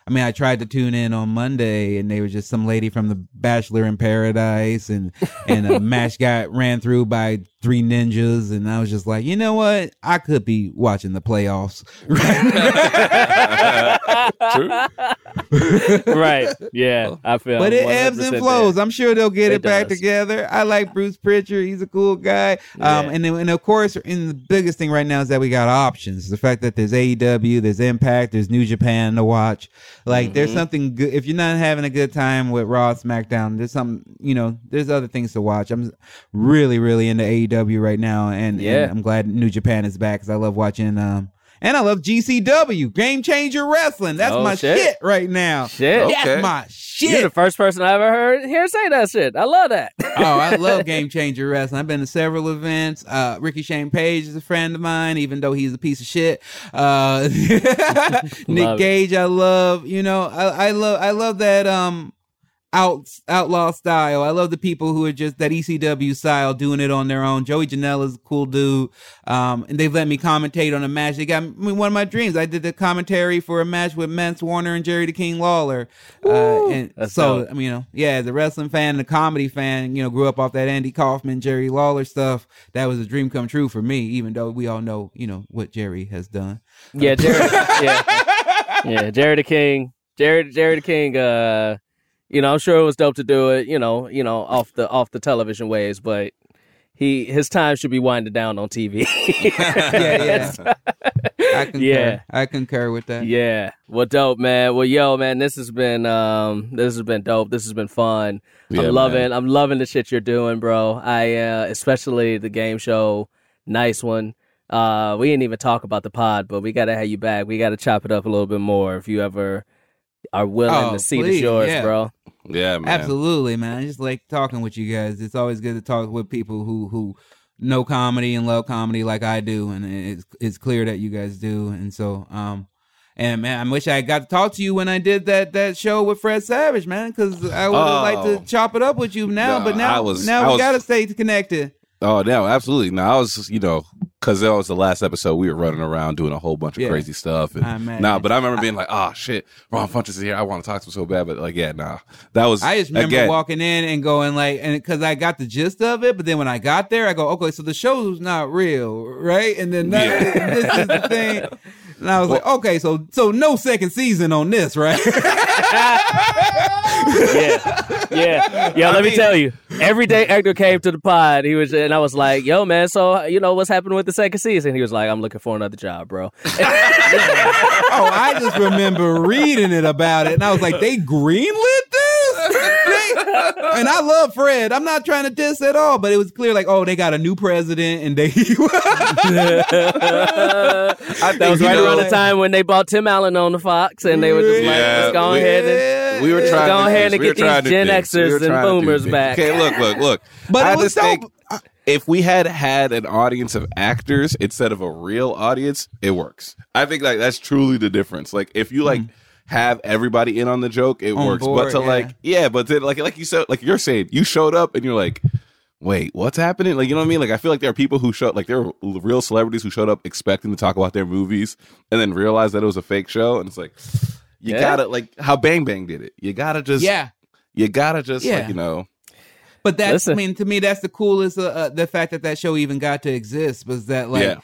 I mean, I tried to tune in on Monday, and they were just some lady from the Bachelor in Paradise, and and uh, a match got ran through by three ninjas, and I was just like, you know what? I could be watching the playoffs. right? Yeah, I feel. But it ebbs and flows. there. I'm sure they'll get It it, back does. together. I like Bruce Pritchard. He's a cool guy. Um, Yeah. and then, and of course, in the biggest thing right now is that we got options. The fact that there's AEW, there's Impact, there's New Japan to watch. Like, Mm-hmm. there's something good. If you're not having a good time with Raw, SmackDown, there's some, you know, there's other things to watch. I'm really, really into AEW right now, and, and Yeah. I'm glad New Japan is back because I love watching. Um, and I love GCW, Game Changer Wrestling. That's Oh, my shit. shit right now. Shit. Okay. That's my shit. You're the first person I ever heard hear say that shit. I love that. oh, I love Game Changer Wrestling. I've been to several events. Uh, Ricky Shane Page is a friend of mine, even though he's a piece of shit. Uh, Nick Love it. Gage, I love. You know, I, I love. I love that. Um. Out outlaw style. I love the people who are just that ECW style, doing it on their own. Joey Janela's a cool dude, um, and they've let me commentate on a match. They got I mean, one of my dreams. I did the commentary for a match with Mance Warner and Jerry the King Lawler, uh, and That's so dope. I mean, you know, yeah, as a wrestling fan and a comedy fan, you know, grew up off that Andy Kaufman, Jerry Lawler stuff. That was a dream come true for me, even though we all know, you know, what Jerry has done. yeah, Jared. yeah, yeah, Jared the King. Jared, Jared the King. Uh, you know, I'm sure it was dope to do it. You know, you know, off the off the television ways, but he his time should be winded down on TV. yeah, yeah. I concur. Yeah. I concur with that. Yeah. Well, dope, man. Well, yo, man, this has been um, this has been dope. This has been fun. Yeah, I'm loving. man. I'm loving the shit you're doing, bro. I uh, especially the game show. Nice one. Uh, we didn't even talk about the pod, but we gotta have you back. We gotta chop it up a little bit more if you ever are willing Oh, to see the please, yours, yeah. bro. Yeah, man. Absolutely, man. I just like talking with you guys. It's always good to talk with people who who know comedy and love comedy like I do, and it's it's clear that you guys do. And so, um, and man, I wish I got to talk to you when I did that that show with Fred Savage, man, because I would have liked Oh. to chop it up with you now. No, but now, was- now I we was- gotta stay connected. Oh no, absolutely. No, I was, you know, because that was the last episode. We were running around doing a whole bunch of Yeah. crazy stuff. And imagine. nah, but I remember being like, "Oh shit, Ron Funches is here. I want to talk to him so bad." But like, yeah, nah, that was. I just remember again, walking in and going like, and because I got the gist of it, but then when I got there, I go, okay, so the show's not real, right? And then that, Yeah. this is the thing. And I was like, okay, so so no second season on this, right? yeah, yeah, yeah. Let me tell you, every day Edgar came to the pod, he was, and I was like, "Yo, man, so you know what's happening with the second season?" He was like, "I'm looking for another job, bro." oh, I just remember reading it about it, and I was like, they greenlit this. They- and I love Fred. I'm not trying to diss at all, but it was clear, like, oh, they got a new president, and they. I that was you right know, around the time when they bought Tim Allen on the Fox, and they were just like, Yeah, "Let's go we- ahead and." We were trying Go to ahead do and we get these Gen do- Xers we and trying to do boomers back. Okay, look, look, look. But I it was just so- think if we had had an audience of actors instead of a real audience, it works. I think like that's truly the difference. Like if you like mm. Have everybody in on the joke, it On works. board, but to yeah. like yeah, but then like like you said, like you're saying, you showed up and you're like. Wait, what's happening? Like, you know what I mean? Like, I feel like there are people who show, like, there are real celebrities who showed up expecting to talk about their movies and then realized that it was a fake show. And it's like, you Yeah. gotta, like, how Bang Bang did it. You gotta just, yeah. you gotta just, Yeah. like, you know, But that's, I mean, to me, that's the coolest. Uh, uh, the fact that that show even got to exist was that, like, Yeah.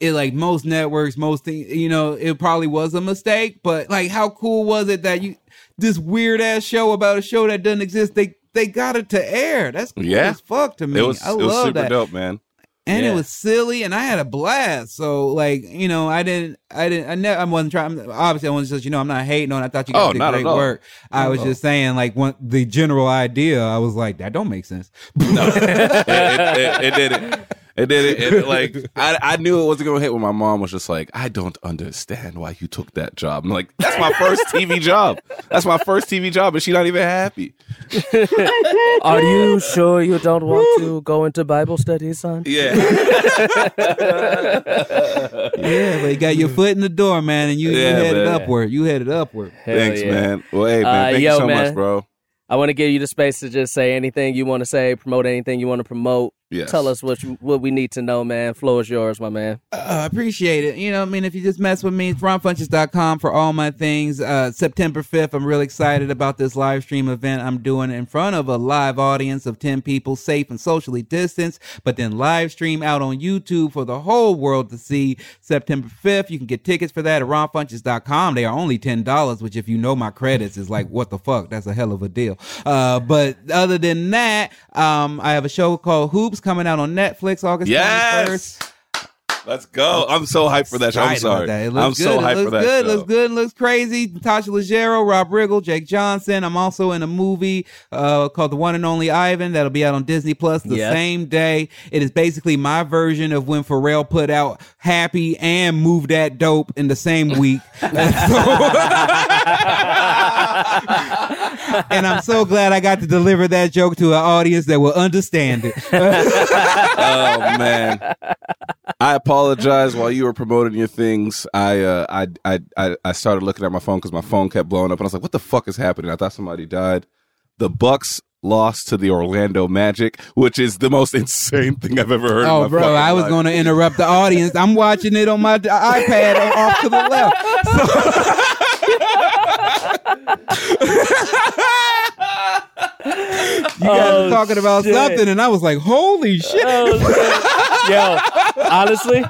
It like most networks, most things, you know, it probably was a mistake. But like, how cool was it that you this weird ass show about a show that doesn't exist? They they got it to air. That's cool Yeah. as fuck to me. it was, I it was love super that. dope, man. and Yeah. it was silly and i had a blast so like you know i didn't i didn't i never i wasn't trying obviously i wasn't just you know i'm not hating on it. i thought you guys Oh, did not great work i was just saying like when the general idea i was like that don't make sense No, it, it, it, it did it. It did it. it like I, I knew it wasn't gonna hit when my mom was just like, I don't understand why you took that job. I'm like, that's my first TV job. That's my first TV job, and she's not even happy. Are you sure you don't want to go into Bible study, son? Yeah, yeah but you got your foot in the door man and you, you headed man. upward you headed upward Hell thanks, yeah. man. Well, hey, man, Uh, thank yo, you so man. much, bro. I want to give you the space to just say anything you want to say, promote anything you want to promote. Yes. Tell us what you, what we need to know, man. Floor is yours, my man. Uh, I appreciate it. You know, I mean, if you just mess with me, it's ronfunches.com for all my things. Uh, September 5th, I'm really excited about this live stream event I'm doing in front of a live audience of 10 people, safe and socially distanced, but then live stream out on YouTube for the whole world to see September 5th. You can get tickets for that at ronfunches.com. They are only $10, which, if you know my credits, is like, what the fuck? That's a hell of a deal. Uh, but other than that, um, I have a show called Hoops coming out on Netflix August 21st. Yes. Let's go. I'm so hyped for that show. I'm sorry. that. It I'm looks so good. hyped it looks for that good. show. Looks good. Looks crazy. Tasha Leggero, Rob Riggle, Jake Johnson. I'm also in a movie uh, called The One and Only Ivan that'll be out on Disney Plus the Yes. same day. It is basically my version of when Pharrell put out Happy and Move That Dope in the same week. and I'm so glad I got to deliver that joke to an audience that will understand it. oh man i apologize while you were promoting your things i uh i i i, started looking at my phone because my phone kept blowing up and i was like what the fuck is happening i thought somebody died the bucks lost to the orlando magic which is the most insane thing i've ever heard Oh, bro, I was going to interrupt the audience. I'm watching it on my iPad off to the left. you guys Oh, were talking about shit. something, and I was like, "Holy shit!" Oh, Yo, honestly,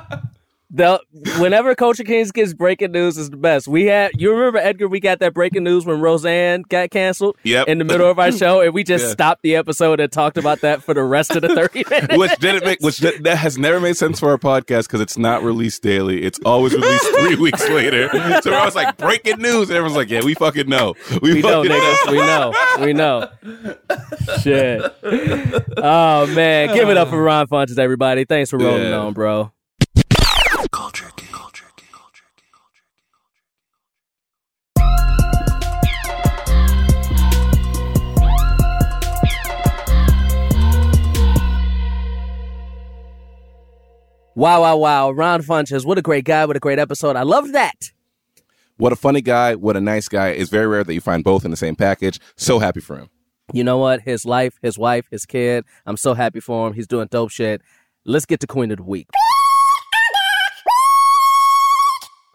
the whenever Culture Kings gets breaking news is the best. We had you remember Edgar? We got that breaking news when Roseanne got canceled. Yep. In the middle of our show, and we just Yeah. stopped the episode and talked about that for the rest of the thirty minutes. which didn't make which did, that has never made sense for our podcast because it's not released daily. It's always released three weeks later. So I was like breaking news, and everyone's like, "Yeah, we fucking know. We, We know, fucking niggas. We know. We know. Shit. Oh man, give it up for Ron Funches, everybody. Thanks for rolling Yeah. on, bro. Culture King. Culture King. Wow, wow, wow. Ron Funches, what a great guy. What a great episode. I love that. What a funny guy. What a nice guy. It's very rare that you find both in the same package. So happy for him. You know what? His life, his wife, his kid. I'm so happy for him. He's doing dope shit. Let's get to Queen of the Week.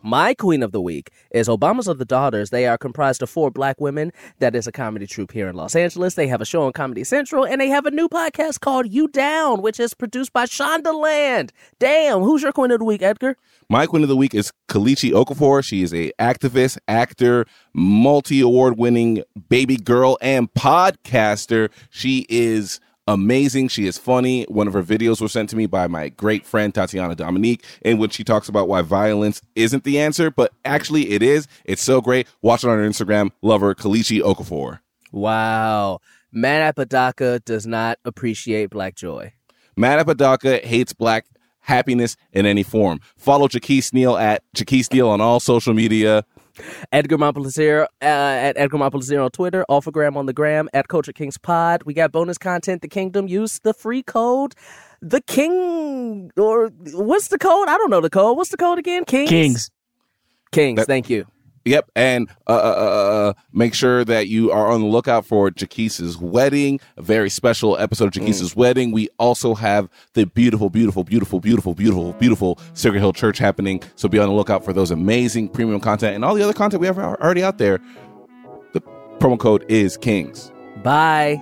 My queen of the week is Obama's Other Daughters. They are comprised of four black women. That is a comedy troupe here in Los Angeles. They have a show on Comedy Central, and they have a new podcast called You Down, which is produced by Shondaland. Damn, who's your queen of the week, Edgar? My queen of the week is Kelechi Okafor. She is a activist, actor, multi-award winning baby girl, and podcaster. She is amazing. She is funny. One of her videos was sent to me by my great friend Tatiana Dominique, in which she talks about why violence isn't the answer, but actually it is. It's so great. Watch it on her Instagram. Love her, Kelechi Okafor. Wow. Matt Apodaca does not appreciate black joy. Matt Apodaca hates black happiness in any form. Follow Jaquise Neal at Jaquise Neal on all social media. Edgar Momplaisir uh, at Edgar Momplaisir on Twitter, Alphagram on the gram, at Culture Kings Pod. We got bonus content, The Kingdom. Use the free code, The King, or what's the code? I don't know the code. What's the code again? Kings? Kings. Kings, That- thank you. Yep, and uh, uh, uh, uh, make sure that you are on the lookout for Jaquise's wedding, a very special episode of Jaquise's wedding. We also have the beautiful, beautiful, beautiful, beautiful, beautiful, beautiful Sacred Hill Church happening. So be on the lookout for those amazing premium content and all the other content we have already out there. The promo code is Kings. Bye.